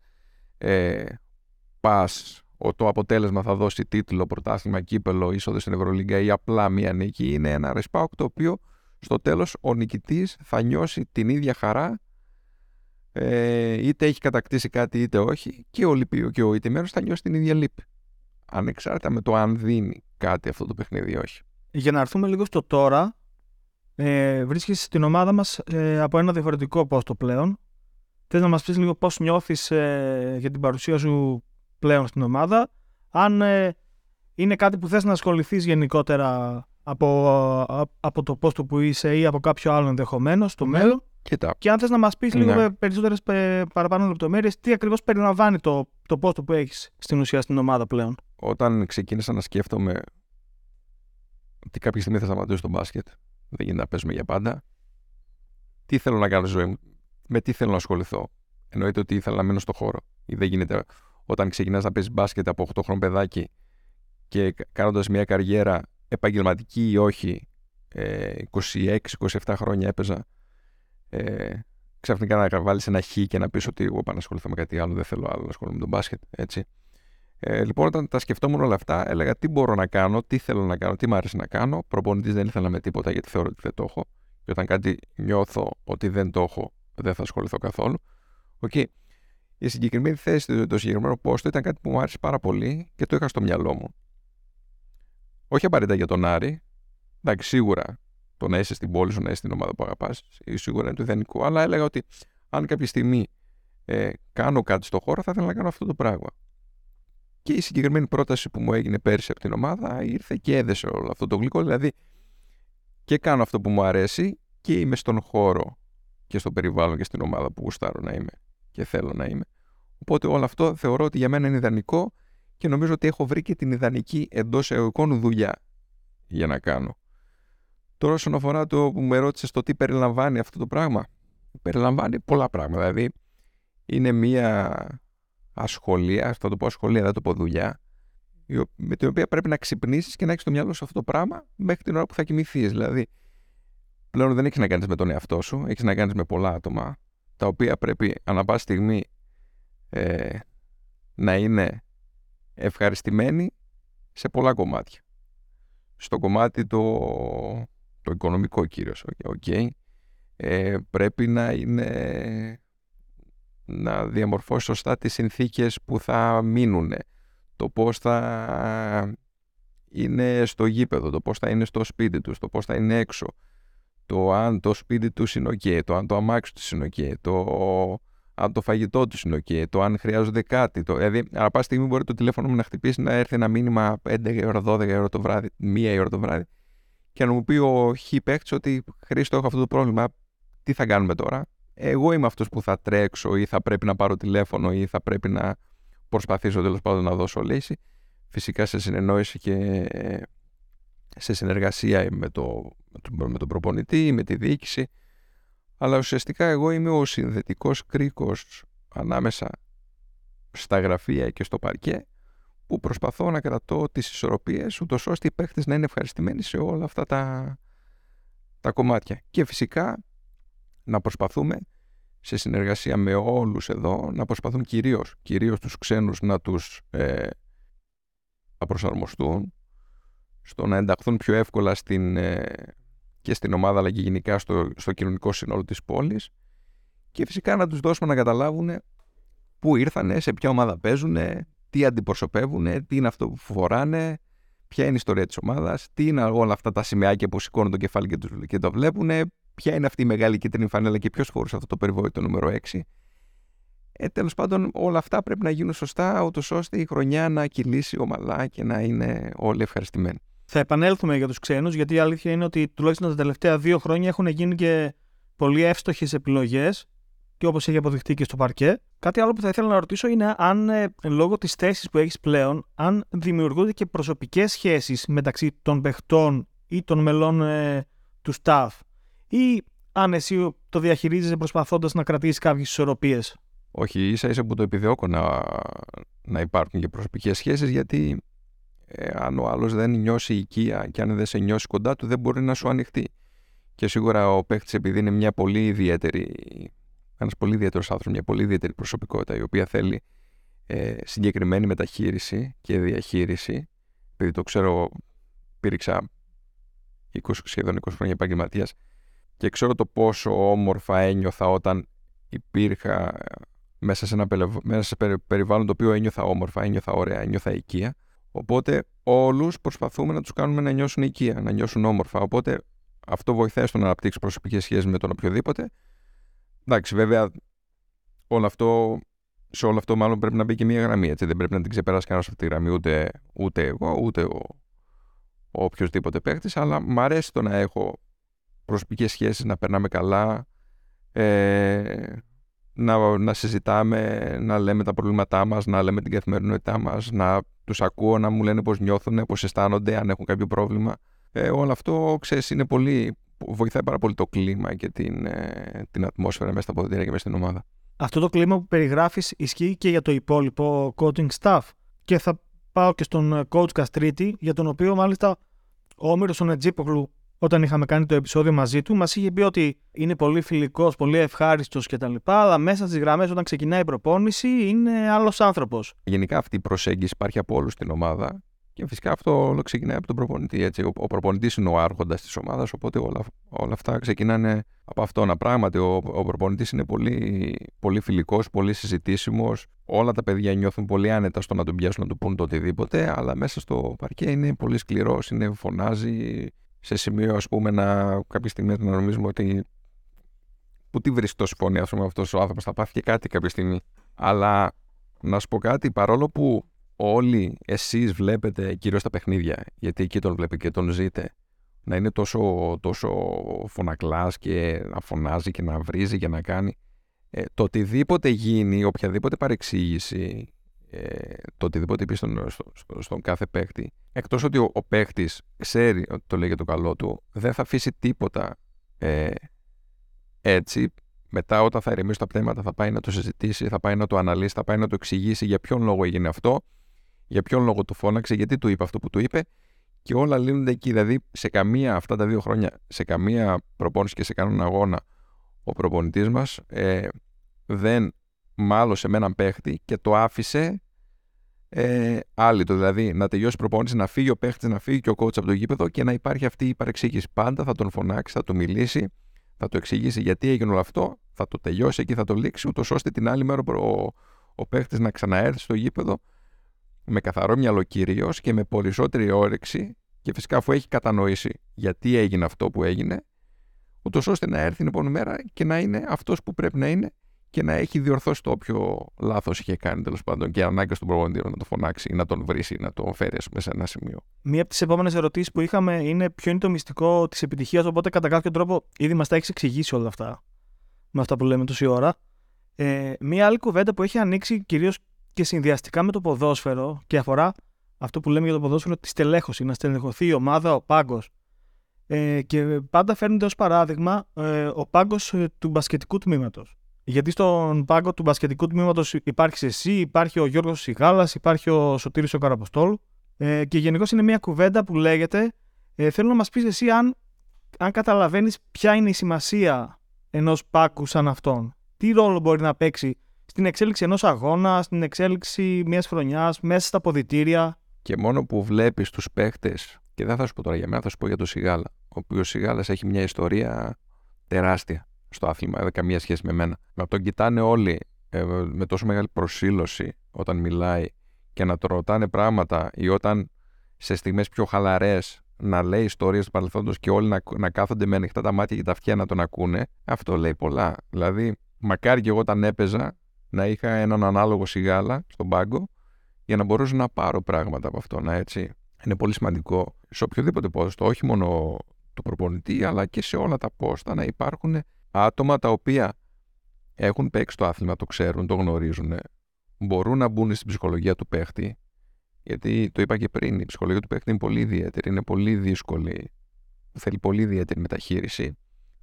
D: ε, πας το αποτέλεσμα θα δώσει τίτλο, πρωτάθλημα, κύπελο, είσοδο στην Ευρωλίγκα ή απλά μία νίκη. Είναι ένα Άρης Πάουκ το οποίο στο τέλος ο νικητής θα νιώσει την ίδια χαρά ε, είτε έχει κατακτήσει κάτι είτε όχι και ο, λυπή, και ο ηττημένος θα νιώσει την ίδια λύπη. Ανεξάρτητα με το αν δίνει κάτι αυτό το παιχνίδι ή όχι.
C: Για να έρθουμε λίγο στο τώρα, ε, βρίσκεσαι στην ομάδα μας ε, από ένα διαφορετικό πόστο πλέον. Θες να μας πεις λίγο πώς νιώθεις ε, για την παρουσία σου πλέον στην ομάδα, αν ε, είναι κάτι που θες να ασχοληθείς γενικότερα από, από το πόστο που είσαι ή από κάποιο άλλο ενδεχομένως στο
D: Ναι.
C: μέλλον.
D: Κοίτα,
C: Και αν θες να μας πεις λίγο
D: Ναι.
C: με περισσότερε παραπάνω λεπτομέρειες, τι ακριβώς περιλαμβάνει το, το πόστο που έχεις στην ουσία στην ομάδα πλέον.
D: όταν ξεκίνησα να σκέφτομαι ότι κάποια στιγμή θα σταματήσω στο μπάσκετ, δεν γίνεται να παίζουμε για πάντα, τι θέλω να κάνω στη ζωή μου, με τι θέλω να ασχοληθώ. Εννοείται ότι ήθελα να μείνω στο χώρο. Ή δεν γίνεται όταν ξεκινάς να παίζεις μπάσκετ από 8 χρόνο παιδάκι και κάνοντας μια καριέρα επαγγελματική ή όχι, ε, 26-27 χρόνια έπαιζα, ε, ξαφνικά να βάλεις ένα χ και να πεις ότι εγώ πάω να ασχοληθώ με κάτι άλλο, δεν θέλω άλλο να ασχολούμαι με τον μπάσκετ. Έτσι. Ε, λοιπόν, όταν τα σκεφτόμουν όλα αυτά, έλεγα τι μπορώ να κάνω, τι θέλω να κάνω, τι μου αρέσει να κάνω. Προπονητής δεν ήθελα με τίποτα γιατί θεωρώ ότι δεν το έχω. Και όταν κάτι νιώθω ότι δεν το έχω, δεν θα ασχοληθώ καθόλου. Οκ. Η συγκεκριμένη θέση, το, το συγκεκριμένο πόστο ήταν κάτι που μου άρεσε πάρα πολύ και το είχα στο μυαλό μου. Όχι απαραίτητα για τον Άρη. Εντάξει, σίγουρα το να είσαι στην πόλη σου, να είσαι στην ομάδα που αγαπάς, σίγουρα είναι το ιδανικό. Αλλά έλεγα ότι αν κάποια στιγμή ε, κάνω κάτι στο χώρο, θα ήθελα να κάνω αυτό το πράγμα. Και η συγκεκριμένη πρόταση που μου έγινε πέρσι από την ομάδα ήρθε και έδεσε όλο αυτό το γλυκό. Δηλαδή και κάνω αυτό που μου αρέσει και είμαι στον χώρο και στο περιβάλλον και στην ομάδα που γουστάρω να είμαι και θέλω να είμαι. Οπότε όλο αυτό θεωρώ ότι για μένα είναι ιδανικό και νομίζω ότι έχω βρει και την ιδανική εντός εωικών δουλειά για να κάνω. Τώρα, όσον αφορά το που με ρώτησες το τι περιλαμβάνει αυτό το πράγμα, περιλαμβάνει πολλά πράγματα. Δηλαδή, είναι μία ασχολία, θα το πω ασχολία, δεν το πω δουλειά, με την οποία πρέπει να ξυπνήσεις και να έχεις το μυαλό σου αυτό το πράγμα μέχρι την ώρα που θα κοιμηθείς. Δηλαδή, πλέον δεν έχεις να κάνεις με τον εαυτό σου, έχεις να κάνεις με πολλά άτομα, τα οποία πρέπει ανά πάση στιγμή ε, να είναι ευχαριστημένοι σε πολλά κομμάτια. Στο κομμάτι το, το οικονομικό κυρίως, okay, ε, πρέπει να είναι να διαμορφώσει σωστά τις συνθήκες που θα μείνουν, το πώς θα είναι στο γήπεδο, το πώς θα είναι στο σπίτι τους, το πώς θα είναι έξω, το αν το σπίτι τους είναι ok, το αν το αμάξι τους είναι ok, το αν το φαγητό τους είναι ok, το αν χρειάζονται κάτι. Το, δηλαδή, ανά πάση στιγμή μπορεί το τηλέφωνο μου να χτυπήσει να έρθει ένα μήνυμα 5 ώρα, 12 ώρα το βράδυ, 1 ώρα το βράδυ και να μου πει ο χ παίκτης ότι Χρήστο, έχω αυτό το πρόβλημα. Τι θα κάνουμε τώρα; Εγώ είμαι αυτός που θα τρέξω ή θα πρέπει να πάρω τηλέφωνο ή θα πρέπει να προσπαθήσω τέλος πάντων να δώσω λύση. Φυσικά σε συνεννόηση και σε συνεργασία με, το, με τον προπονητή, με τη διοίκηση. Αλλά ουσιαστικά εγώ είμαι ο συνδετικός κρίκος ανάμεσα στα γραφεία και στο παρκέ που προσπαθώ να κρατώ τις ισορροπίες ούτως ώστε οι παίχτες να είναι ευχαριστημένοι σε όλα αυτά τα, τα κομμάτια. Και φυσικά να προσπαθούμε σε συνεργασία με όλους εδώ να προσπαθούν κυρίως, κυρίως τους ξένους να τους ε, να προσαρμοστούν στο να ενταχθούν πιο εύκολα στην, ε, και στην ομάδα αλλά και γενικά στο, στο κοινωνικό σύνολο της πόλης και φυσικά να τους δώσουμε να καταλάβουν πού ήρθανε, σε ποια ομάδα παίζουν, τι αντιπροσωπεύουν, τι είναι αυτό που φοράνε, ποια είναι η ιστορία της ομάδας, τι είναι όλα αυτά τα σημαίακια που σηκώνουν το κεφάλι και, τους, και το βλέπουν, ποια είναι αυτή η μεγάλη κίτρινη φανέλα και ποιος φορούσε αυτό το περιβόητο νούμερο 6. Ε, Τέλος πάντων, όλα αυτά πρέπει να γίνουν σωστά, ούτως ώστε η χρονιά να κυλήσει ομαλά και να είναι όλοι ευχαριστημένοι.
C: Θα επανέλθουμε για τους ξένους, γιατί η αλήθεια είναι ότι τουλάχιστον τα τελευταία δύο χρόνια έχουν γίνει και πολύ εύστοχες επιλογές και όπως έχει αποδειχτεί και στο παρκέ. Κάτι άλλο που θα ήθελα να ρωτήσω είναι αν ε, λόγω της θέσης που έχεις πλέον, αν δημιουργούνται και προσωπικές σχέσεις μεταξύ των παιχτών ή των μελών ε, του staff, ή αν εσύ το διαχειρίζεσαι προσπαθώντας να κρατήσεις κάποιες ισορροπίες;
D: Όχι, ίσα ίσα που το επιδιώκω να, να υπάρχουν και προσωπικές σχέσεις, γιατί ε, αν ο άλλος δεν νιώσει οικία και αν δεν σε νιώσει κοντά του, δεν μπορεί να σου ανοιχτεί. Και σίγουρα ο παίχτη, επειδή είναι μια πολύ ιδιαίτερη, ένας πολύ ιδιαίτερος άνθρωπος, μια πολύ ιδιαίτερη προσωπικότητα, η οποία θέλει ε, συγκεκριμένη μεταχείριση και διαχείριση, επειδή το ξέρω, πήρηξα 20, σχεδόν 20 χρόνια επαγγελματίας και ξέρω το πόσο όμορφα ένιωθα όταν υπήρχα μέσα σε ένα μέσα σε περιβάλλον το οποίο ένιωθα όμορφα, ένιωθα ωραία, ένιωθα οικία. Οπότε όλους προσπαθούμε να τους κάνουμε να νιώσουν οικία, να νιώσουν όμορφα. Οπότε αυτό βοηθάει στο να αναπτύξεις προσωπικές σχέσεις με τον οποιοδήποτε. Εντάξει, βέβαια, όλο αυτό, σε όλο αυτό μάλλον πρέπει να μπει και μία γραμμή. Έτσι. Δεν πρέπει να την ξεπεράσει κανένας αυτή τη γραμμή, ούτε, ούτε εγώ, ούτε ο, ο οποιοδήποτε παίχτη. Αλλά μου αρέσει το να έχω προσωπικές σχέσεις, να περνάμε καλά, ε, να, να συζητάμε, να λέμε τα προβλήματά μας, να λέμε την καθημερινότητά μας, να τους ακούω, να μου λένε πώς νιώθουν, πώς αισθάνονται, αν έχουν κάποιο πρόβλημα. Ε, όλο αυτό, ξέρεις, είναι πολύ, βοηθάει πάρα πολύ το κλίμα και την, ε, την ατμόσφαιρα μέσα στα ποδητήρια και μέσα στην ομάδα.
C: Αυτό το κλίμα που περιγράφεις ισχύει και για το υπόλοιπο coaching staff. Και θα πάω και στον coach Καστρίτη, για τον οποίο μάλιστα ο Όμηρος ο Νετζίπογλου όταν είχαμε κάνει το επεισόδιο μαζί του, μας είχε πει ότι είναι πολύ φιλικός, πολύ ευχάριστος κτλ. Αλλά μέσα στις γραμμές, όταν ξεκινάει η προπόνηση, είναι άλλος άνθρωπος.
D: Γενικά αυτή η προσέγγιση υπάρχει από όλους στην ομάδα και φυσικά αυτό όλο ξεκινάει από τον προπονητή. Έτσι. Ο, ο προπονητής είναι ο άρχοντας της ομάδας, οπότε όλα, όλα αυτά ξεκινάνε από αυτόν. Πράγματι, ο, ο προπονητής είναι πολύ, πολύ φιλικός, πολύ συζητήσιμος. Όλα τα παιδιά νιώθουν πολύ άνετα στο να τον πιάσουν να του πούν το οτιδήποτε, αλλά μέσα στο παρκέ είναι πολύ σκληρός, φωνάζει, σε σημείο ας πούμε να κάποια στιγμή να νομίζουμε ότι που τι βρίσκει το συμφωνία με αυτός ο άνθρωπος θα πάθει και κάτι κάποια στιγμή αλλά να σου πω κάτι παρόλο που όλοι εσείς βλέπετε κυρίως τα παιχνίδια, γιατί εκεί τον βλέπετε και τον ζείτε, να είναι τόσο, τόσο φωνακλάς και να φωνάζει και να βρίζει και να κάνει. Ε, το οτιδήποτε γίνει, οποιαδήποτε παρεξήγηση, ε, το οτιδήποτε πει στον, στον κάθε παίχτη, εκτός ότι ο, ο παίχτης ξέρει ότι το λέει για το καλό του, δεν θα αφήσει τίποτα ε, έτσι. Μετά όταν θα ηρεμήσει τα πνεύματα θα πάει να το συζητήσει, θα πάει να το αναλύσει, θα πάει να το εξηγήσει για ποιον λόγο έγινε αυτό, για ποιον λόγο του φώναξε, γιατί του είπε αυτό που του είπε και όλα λύνονται εκεί. Δηλαδή σε καμία αυτά τα δύο χρόνια, σε καμία προπόνηση και σε κανέναν αγώνα ο προπονητής μας ε, δεν μάλωσε με έναν παίχτη και το άφησε ε, το Δηλαδή να τελειώσει η προπόνηση, να φύγει ο παίχτης, να φύγει και ο coach από το γήπεδο και να υπάρχει αυτή η παρεξήγηση. Πάντα θα τον φωνάξει, θα του μιλήσει, θα του εξηγήσει γιατί έγινε όλο αυτό, θα το τελειώσει εκεί, θα το λήξει, ούτως ώστε την άλλη μέρα ο, ο παίχτης να ξαναέρθει στο γήπεδο με καθαρό μυαλό κυρίως και με περισσότερη όρεξη και φυσικά αφού έχει κατανοήσει γιατί έγινε αυτό που έγινε, ούτως ώστε να έρθει την επόμενη μέρα και να είναι αυτός που πρέπει να είναι και να έχει διορθώσει το όποιο λάθος είχε κάνει τέλος πάντων και ανάγκη στον προπονητή να το φωνάξει ή να τον βρει ή να τον φέρει σε ένα σημείο.
C: Μία από τις επόμενες ερωτήσεις που είχαμε είναι ποιο είναι το μυστικό της επιτυχίας. Οπότε, κατά κάποιο τρόπο, ήδη μας τα έχεις εξηγήσει όλα αυτά με αυτά που λέμε τόση ώρα. Ε, μία άλλη κουβέντα που έχει ανοίξει κυρίως και συνδυαστικά με το ποδόσφαιρο και αφορά αυτό που λέμε για το ποδόσφαιρο, τη στελέχωση. Να στελεχωθεί η ομάδα, ο πάγκος. Ε, και πάντα φέρνεται ως παράδειγμα ε, ο πάγκος ε, του μπασκετικού τμήματος. Γιατί στον πάγκο του μπασκετικού τμήματος υπάρχει εσύ, υπάρχει ο Γιώργος Σιγάλας, υπάρχει ο Σωτήρης ο Καραποστόλου. Ε, και γενικώς είναι μια κουβέντα που λέγεται. Ε, θέλω να μας πεις εσύ αν, αν καταλαβαίνεις ποια είναι η σημασία ενός πάγκου σαν αυτόν. Τι ρόλο μπορεί να παίξει στην εξέλιξη ενός αγώνα, στην εξέλιξη μιας χρονιάς, μέσα στα ποδητήρια;
D: Και μόνο που βλέπεις τους παίχτες, και δεν θα σου πω τώρα για μένα, θα σου πω για τον Σιγάλα. Ο οποίος Σιγάλας έχει μια ιστορία τεράστια στο άθλημα, δεν καμία σχέση με μένα. Να τον κοιτάνε όλοι ε, με τόσο μεγάλη προσήλωση όταν μιλάει και να το ρωτάνε πράγματα ή όταν σε στιγμές πιο χαλαρές να λέει ιστορίες του παρελθόντος και όλοι να, να κάθονται με ανοιχτά τα μάτια και τα αυτιά να τον ακούνε, αυτό λέει πολλά. Δηλαδή, μακάρι και εγώ όταν έπαιζα να είχα έναν ανάλογο σιγάλα στον πάγκο για να μπορούσα να πάρω πράγματα από αυτό, να έτσι. Είναι πολύ σημαντικό σε οποιοδήποτε πόστο, όχι μόνο του προπονητή, αλλά και σε όλα τα πόστα να υπάρχουν άτομα τα οποία έχουν παίξει το άθλημα, το ξέρουν, το γνωρίζουν, μπορούν να μπουν στην ψυχολογία του παίχτη, γιατί το είπα και πριν, η ψυχολογία του παίχτη είναι πολύ ιδιαίτερη, είναι πολύ δύσκολη, θέλει πολύ ιδιαίτερη μεταχείριση.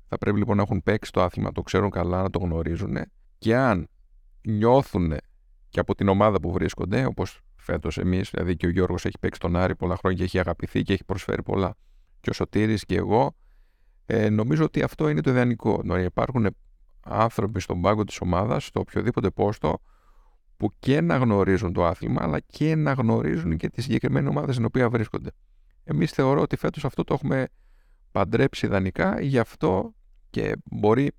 D: Θα πρέπει λοιπόν να έχουν παίξει το άθλημα, το ξέρουν καλά, να το γνωρίζουν και αν νιώθουν και από την ομάδα που βρίσκονται, όπως φέτος εμείς, δηλαδή και ο Γιώργος έχει παίξει τον Άρη πολλά χρόνια και έχει αγαπηθεί και έχει προσφέρει πολλά, και ο Σωτήρης και εγώ, ε, νομίζω ότι αυτό είναι το ιδανικό. Να υπάρχουν άνθρωποι στον πάγκο της ομάδας, στο οποιοδήποτε πόστο, που και να γνωρίζουν το άθλημα, αλλά και να γνωρίζουν και τη συγκεκριμένη ομάδα στην οποία βρίσκονται. Εμείς θεωρώ ότι φέτος αυτό το έχουμε παντρέψει ιδανικά, γι' αυτό και μπορεί,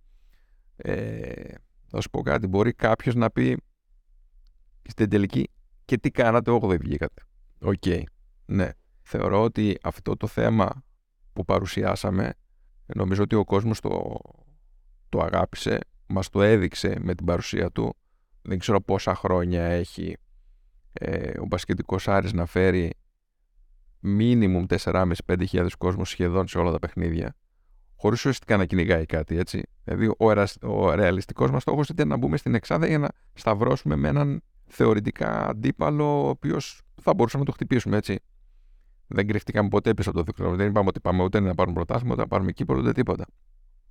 D: ε, θα σου πω κάτι, μπορεί κάποιος να πει στην τελική και τι κάνατε, 8οι βγήκατε. Οκ, ναι. Θεωρώ ότι αυτό το θέμα που παρουσιάσαμε Νομίζω ότι ο κόσμος το, το αγάπησε, μας το έδειξε με την παρουσία του. Δεν ξέρω πόσα χρόνια έχει ε, ο μπασκετικός Άρης να φέρει μίνιμουμ 4.500-5.000 κόσμος σχεδόν σε όλα τα παιχνίδια. Χωρίς ουσιαστικά να κυνηγάει κάτι, έτσι. Δηλαδή, ο, ερασ... ο ρεαλιστικός μας στόχος ήταν να μπούμε στην Εξάδα για να σταυρώσουμε με έναν θεωρητικά αντίπαλο, ο οποίος θα μπορούσαμε να το χτυπήσουμε, έτσι. Δεν κρυφτήκαμε ποτέ πίσω από το δίκτυο. Δεν είπαμε ότι πάμε ούτε να πάρουμε πρωτάθλημα, ούτε να πάρουμε κύπελο, ούτε τίποτα.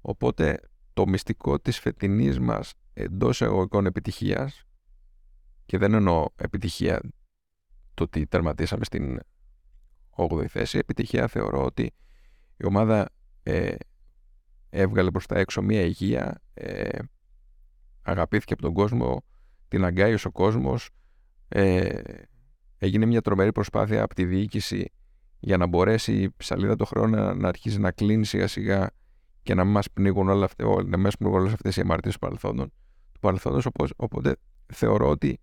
D: Οπότε το μυστικό της φετινής μας εντός εγωγικών επιτυχίας, και δεν εννοώ επιτυχία το ότι τερματίσαμε στην 8η θέση, επιτυχία θεωρώ ότι η ομάδα ε, έβγαλε προς τα έξω μία υγεία, ε, αγαπήθηκε από τον κόσμο, την αγκάιωσε ο κόσμος, ε, έγινε μια τρομερή προσπάθεια από τη διοίκηση για να μπορέσει η ψαλίδα του χρόνου να, να αρχίσει να κλείνει σιγά σιγά και να μην μας πνίγουν όλα αυτά, να μας πνίγουν όλες αυτές οι αμαρτίες του παρελθόντων. Του παρελθόντος, οπότε θεωρώ ότι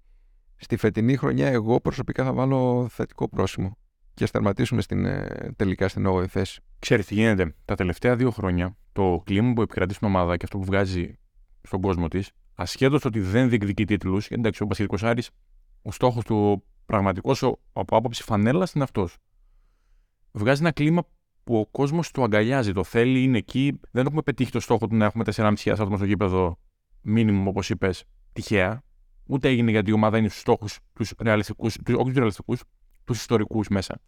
D: στη φετινή χρονιά εγώ προσωπικά θα βάλω θετικό πρόσημο και ας τερματίσουμε στην, ε, τελικά στην 8η θέση.
B: Ξέρετε τι γίνεται; Τα τελευταία δύο χρόνια το κλίμα που επικρατεί στην ομάδα και αυτό που βγάζει στον κόσμο της, ασχέτως ότι δεν διεκδικεί τίτλους, εντάξει, ο Πασχετικό Άρη, ο στόχος του πραγματικός από άποψη φανέλας είναι αυτός. Βγάζει ένα κλίμα που ο κόσμος το αγκαλιάζει, το θέλει, είναι εκεί. Δεν έχουμε πετύχει το στόχο του να έχουμε 4.500 άτομα στο γήπεδο, μήνυμο όπως είπες, τυχαία. Ούτε έγινε γιατί η ομάδα είναι στους στόχους τους ρεαλιστικούς, όχι τους ρεαλιστικούς, τους ιστορικούς μέσα.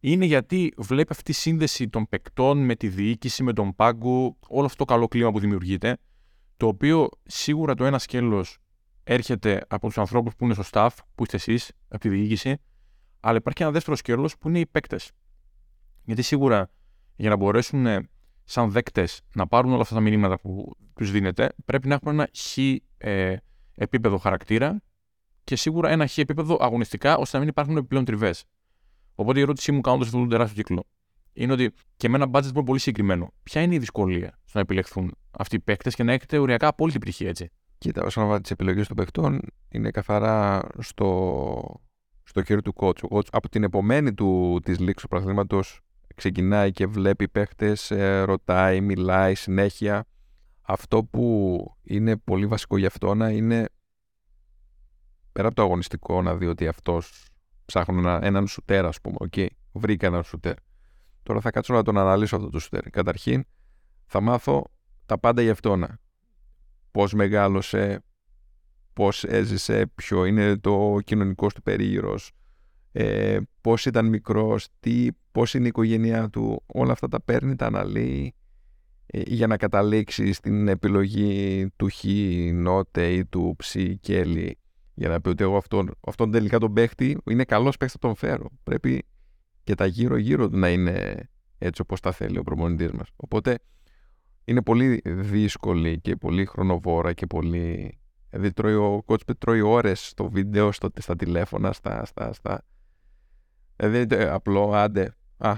B: Είναι γιατί βλέπει αυτή τη σύνδεση των παικτών με τη διοίκηση, με τον πάγκο, όλο αυτό το καλό κλίμα που δημιουργείται, το οποίο σίγουρα το ένα σκέλος έρχεται από τους ανθρώπους που είναι στο staff, που είστε εσείς, από τη διοίκηση, αλλά υπάρχει ένα δεύτερο σκέλος που είναι οι παίκτες. Γιατί σίγουρα για να μπορέσουν ε, σαν δέκτες να πάρουν όλα αυτά τα μηνύματα που τους δίνετε, πρέπει να έχουν ένα χ ε, επίπεδο χαρακτήρα και σίγουρα ένα χ επίπεδο αγωνιστικά, ώστε να μην υπάρχουν επιπλέον τριβές. Οπότε η ερώτησή μου κάνοντας αυτό τον τεράστιο κύκλο είναι ότι και με ένα budget που είναι πολύ συγκεκριμένο, ποια είναι η δυσκολία στο να επιλεχθούν αυτοί οι παίκτες και να έχετε οριακά απόλυτη πτυχή έτσι;
D: Κοίτα, όσον αφορά τις επιλογές των παιχτών, είναι καθαρά στο, στο χέρι του coach. Ο coach από την επομένη του της λήξης του πρωταθλήματος ξεκινάει και βλέπει παίχτες, ε, ρωτάει, μιλάει συνέχεια. Αυτό που είναι πολύ βασικό για αυτό να είναι πέρα από το αγωνιστικό να δει ότι αυτός ψάχνω ένα, έναν σουτέρ, ας πούμε. OK, okay, βρήκα έναν σουτέρ. Τώρα θα κάτσω να τον αναλύσω αυτό το σουτέρ. Καταρχήν, θα μάθω τα πάντα για αυτόν. Πώς μεγάλωσε, πώς έζησε, ποιο είναι το κοινωνικός του περίγυρος, ε, πώς ήταν μικρός, τι, πώς είναι η οικογένειά του. Όλα αυτά τα παίρνει, τα αναλύει ε, για να καταλήξει στην επιλογή του Χ, Νότε ή του Ψ, Κέλλη για να πει ότι εγώ αυτόν, αυτόν τελικά τον παίχτη είναι καλός παίχτης, θα τον φέρω. Πρέπει και τα γύρω-γύρω του να είναι έτσι όπως τα θέλει ο προμονητή μας. Οπότε είναι πολύ δύσκολη και πολύ χρονοβόρα και πολύ. Δηλαδή τρώει ο κότσπε τρώει ώρες στο βίντεο, στο, στα τηλέφωνα, στα. στα, στα... Δηλαδή απλό, άντε. Α,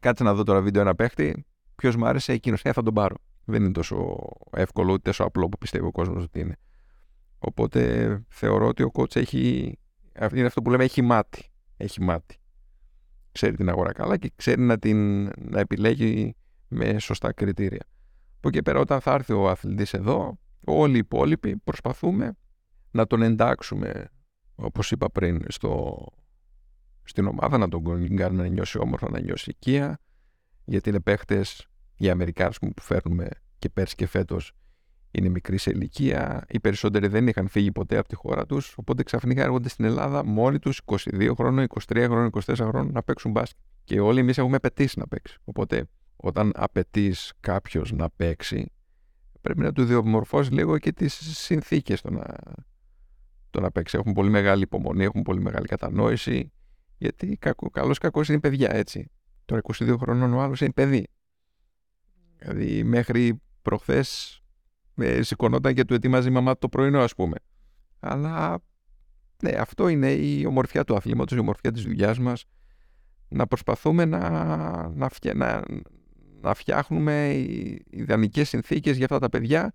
D: κάτσε να δω τώρα βίντεο ένα παίχτη. Ποιος μου άρεσε, εκείνος. Ε, θα τον πάρω. Δεν είναι τόσο εύκολο ούτε τόσο απλό που πιστεύει ο κόσμος ότι είναι. Οπότε θεωρώ ότι ο coach έχει, είναι αυτό που λέμε έχει μάτι. Έχει μάτι. Ξέρει την αγορά καλά και ξέρει να την να επιλέγει με σωστά κριτήρια. Από εκεί πέρα όταν θα έρθει ο αθλητής εδώ, όλοι οι υπόλοιποι προσπαθούμε να τον εντάξουμε, όπως είπα πριν, στο, στην ομάδα, να τον κάνουμε να νιώσει όμορφα, να νιώσει οικία, γιατί είναι παίχτες, οι Αμερικάνοι που φέρνουμε και πέρσι και φέτος, είναι μικρή σε ηλικία. Οι περισσότεροι δεν είχαν φύγει ποτέ από τη χώρα τους. Οπότε ξαφνικά έρχονται στην Ελλάδα μόνοι τους 22 χρόνων, 23 χρόνων, 24 χρόνων να παίξουν μπάσκετ. Και όλοι εμείς έχουμε απαιτήσει να παίξει. Οπότε όταν απαιτείς κάποιος να παίξει, πρέπει να του διαμορφώσεις λίγο και τις συνθήκες το να, το να παίξει. Έχουν πολύ μεγάλη υπομονή, έχουν πολύ μεγάλη κατανόηση. Γιατί καλός κακός είναι παιδιά, έτσι. Τώρα 22 χρονών ο άλλος είναι παιδί. Δηλαδή μέχρι προχθές ε, σηκωνόταν και του ετοιμάζει η μαμά το πρωινό, ας πούμε. Αλλά ναι, αυτό είναι η ομορφιά του αθλήματος, η ομορφιά της δουλειάς μας. Να προσπαθούμε να, να, να, να φτιάχνουμε ιδανικές συνθήκες για αυτά τα παιδιά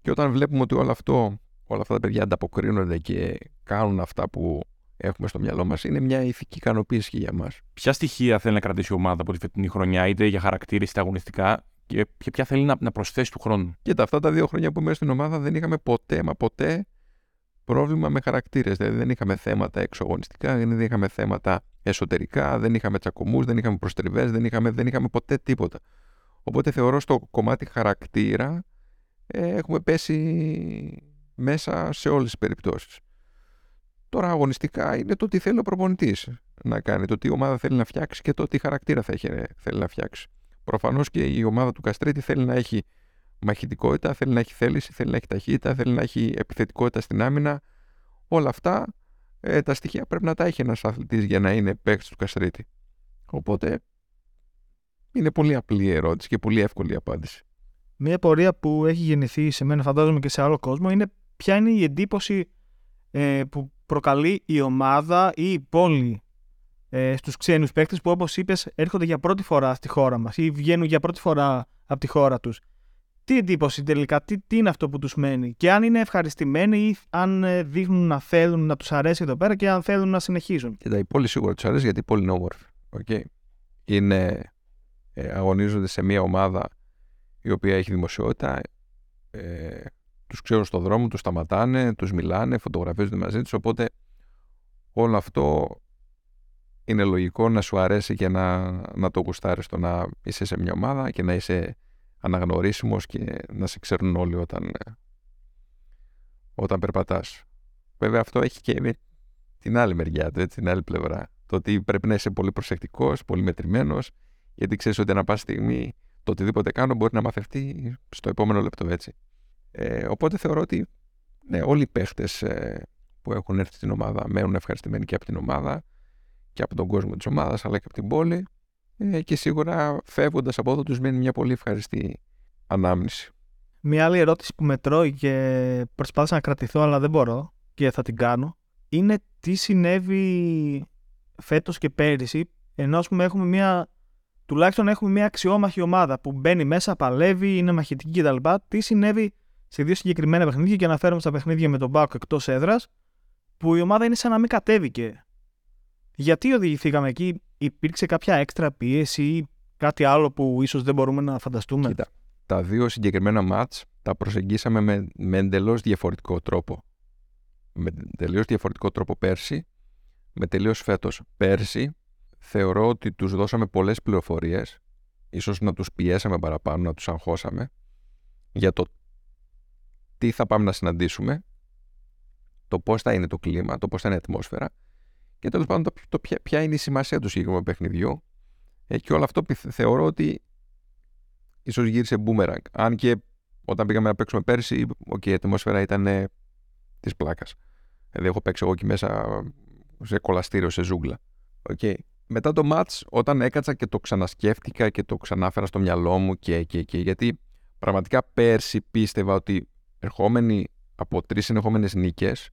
D: και όταν βλέπουμε ότι όλο αυτό, όλα αυτά τα παιδιά ανταποκρίνονται και κάνουν αυτά που έχουμε στο μυαλό μας, είναι μια ηθική ικανοποίηση για μας.
B: Ποια στοιχεία θέλει να κρατήσει η ομάδα από τη φετινή χρονιά, είτε για χαρακτήρες είτε αγωνιστικά, και, ποια θέλει να, να προσθέσει του χρόνου;
D: Κοίτα, αυτά τα δύο χρόνια που είμαι στην ομάδα δεν είχαμε ποτέ, μα ποτέ πρόβλημα με χαρακτήρες. Δηλαδή δεν είχαμε θέματα εξωγωνιστικά, δεν είχαμε θέματα εσωτερικά, δεν είχαμε τσακωμούς, δεν είχαμε προστριβές, δεν είχαμε, δεν είχαμε ποτέ τίποτα. Οπότε θεωρώ στο κομμάτι χαρακτήρα ε, έχουμε πέσει μέσα σε όλες τις περιπτώσεις. Τώρα αγωνιστικά είναι το τι θέλει ο προπονητής να κάνει, το τι ομάδα θέλει να φτιάξει και το τι χαρακτήρα θα έχει, θέλει να φτιάξει. Προφανώς και η ομάδα του Καστρίτη θέλει να έχει μαχητικότητα, θέλει να έχει θέληση, θέλει να έχει ταχύτητα, θέλει να έχει επιθετικότητα στην άμυνα. Όλα αυτά ε, τα στοιχεία πρέπει να τα έχει ένας αθλητής για να είναι παίκτης του Καστρίτη. Οπότε είναι πολύ απλή η ερώτηση και πολύ εύκολη η απάντηση.
C: Μία πορεία που έχει γεννηθεί σε μένα, φαντάζομαι και σε άλλο κόσμο, είναι ποια είναι η εντύπωση ε, που προκαλεί η ομάδα ή η πόλη ε, στους ξένους παίκτες που όπως είπες έρχονται για πρώτη φορά στη χώρα μας ή βγαίνουν για πρώτη φορά από τη χώρα τους. Τι εντύπωση τελικά, τι, τι είναι αυτό που τους μένει; Και αν είναι ευχαριστημένοι ή αν ε, δείχνουν να θέλουν να τους αρέσει εδώ πέρα και αν θέλουν να συνεχίζουν.
D: Κοίτα, η πόλη σίγουρα τους αρέσει γιατί η πόλη είναι όμορφη. Okay. Είναι, ε, αγωνίζονται σε μια ομάδα η οποία έχει δημοσιότητα, ε, τους ξέρουν στον δρόμο, τους σταματάνε, τους μιλάνε, φωτογραφίζονται μαζί τους, οπότε όλο αυτό είναι λογικό να σου αρέσει και να, να το γουστάρεις το να είσαι σε μια ομάδα και να είσαι αναγνωρίσιμος και να σε ξέρουν όλοι όταν, όταν περπατάς. Βέβαια αυτό έχει και την άλλη μεριά του, την άλλη πλευρά. Το ότι πρέπει να είσαι πολύ προσεκτικός, πολύ μετρημένος, γιατί ξέρεις ότι ανά πάση στιγμή το οτιδήποτε κάνω μπορεί να μαθευτεί στο επόμενο λεπτό έτσι. Ε, οπότε θεωρώ ότι ναι, όλοι οι παίχτες ε, που έχουν έρθει στην ομάδα μένουν ευχαριστημένοι και από την ομάδα και από τον κόσμο της ομάδας αλλά και από την πόλη ε, και σίγουρα φεύγοντας από εδώ τους μένει μια πολύ ευχαριστή ανάμνηση.
C: Μια άλλη ερώτηση που με τρώει και προσπάθησα να κρατηθώ αλλά δεν μπορώ και θα την κάνω είναι τι συνέβη φέτος και πέρυσι ενώ ας πούμε έχουμε μια τουλάχιστον έχουμε μια αξιόμαχη ομάδα που μπαίνει μέσα, παλεύει, είναι μαχητική κτλ. Τι συνέβη σε δύο συγκεκριμένα παιχνίδια και αναφέρομαι στα παιχνίδια με τον Μπάουκ εκτός έδρας, που η ομάδα είναι σαν να μην κατέβηκε. Γιατί οδηγηθήκαμε εκεί, υπήρξε κάποια έξτρα πίεση ή κάτι άλλο που ίσως δεν μπορούμε να φανταστούμε;
D: Κοίτα, τα δύο συγκεκριμένα μάτς τα προσεγγίσαμε με, με εντελώς διαφορετικό τρόπο. Με τελείω διαφορετικό τρόπο πέρσι, με τελείως φέτος. Πέρσι θεωρώ ότι τους δώσαμε πολλές πληροφορίες, ίσως να τους πιέσαμε παραπάνω, να τους αγχώσαμε, για το τι θα πάμε να συναντήσουμε, το πώς θα είναι το κλίμα, το πώς θα είναι η ατμόσφαιρα και τέλος πάντων το, το ποια, ποια, είναι η σημασία του συγκεκριμένου παιχνιδιού ε, και όλο αυτό θεωρώ ότι ίσως γύρισε boomerang. Αν και όταν πήγαμε να παίξουμε πέρσι, okay, η ατμόσφαιρα ήταν ε, της πλάκας. Δηλαδή έχω παίξει εγώ εκεί μέσα σε κολαστήριο, σε ζούγκλα. Okay μετά το match, όταν έκατσα και το ξανασκέφτηκα και το ξανάφερα στο μυαλό μου και, και, και γιατί πραγματικά πέρσι πίστευα ότι ερχόμενοι από τρεις συνεχόμενες νίκες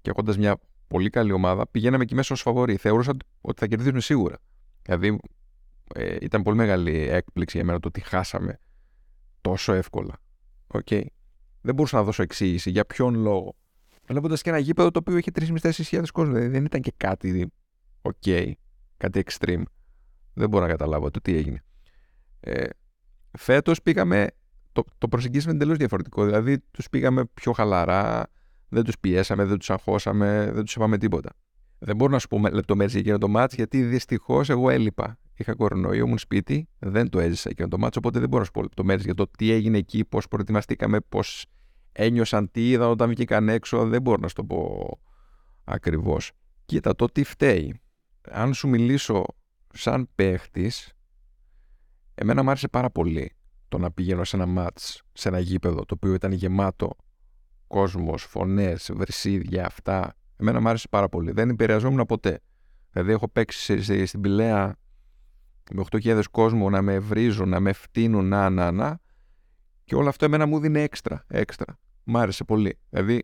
D: και έχοντας μια πολύ καλή ομάδα, πηγαίναμε εκεί μέσα ως φαβορί. Θεωρούσα ότι θα κερδίσουμε σίγουρα. Δηλαδή ε, ήταν πολύ μεγάλη έκπληξη για μένα το ότι χάσαμε τόσο εύκολα. Okay. Δεν μπορούσα να δώσω εξήγηση για ποιον λόγο. Βλέποντας και ένα γήπεδο το οποίο είχε 3.500 κόσμο. Δηλαδή δεν ήταν και κάτι. Οκ κάτι extreme. Δεν μπορώ να καταλάβω το τι έγινε. Ε, Φέτος πήγαμε, το, το προσεγγίσαμε εντελώς διαφορετικό. Δηλαδή τους πήγαμε πιο χαλαρά, δεν τους πιέσαμε, δεν τους αγχώσαμε, δεν τους είπαμε τίποτα. Δεν μπορώ να σου πω λεπτομέρειες για εκείνο το μάτς, γιατί δυστυχώς εγώ έλειπα. Είχα κορονοϊό, ήμουν σπίτι, δεν το έζησα εκείνο το μάτς, οπότε δεν μπορώ να σου πω λεπτομέρειες για το τι έγινε εκεί, πώς προετοιμαστήκαμε, πώς ένιωσαν, τι είδαν όταν βγήκαν έξω. Δεν μπορώ να σου το πω ακριβώς. Κοίτα, το τι φταίει αν σου μιλήσω σαν παίχτης, εμένα μου άρεσε πάρα πολύ το να πηγαίνω σε ένα μάτς, σε ένα γήπεδο το οποίο ήταν γεμάτο κόσμος, φωνές, βρυσίδια, αυτά. Εμένα μου άρεσε πάρα πολύ. Δεν επηρεαζόμουν ποτέ. Δηλαδή έχω παίξει στην Πηλαία με 8.000 κόσμο να με βρίζουν, να με φτύνουν, να, να, να. Και όλο αυτό εμένα μου δίνει έξτρα, έξτρα. Μ' άρεσε πολύ. Δηλαδή,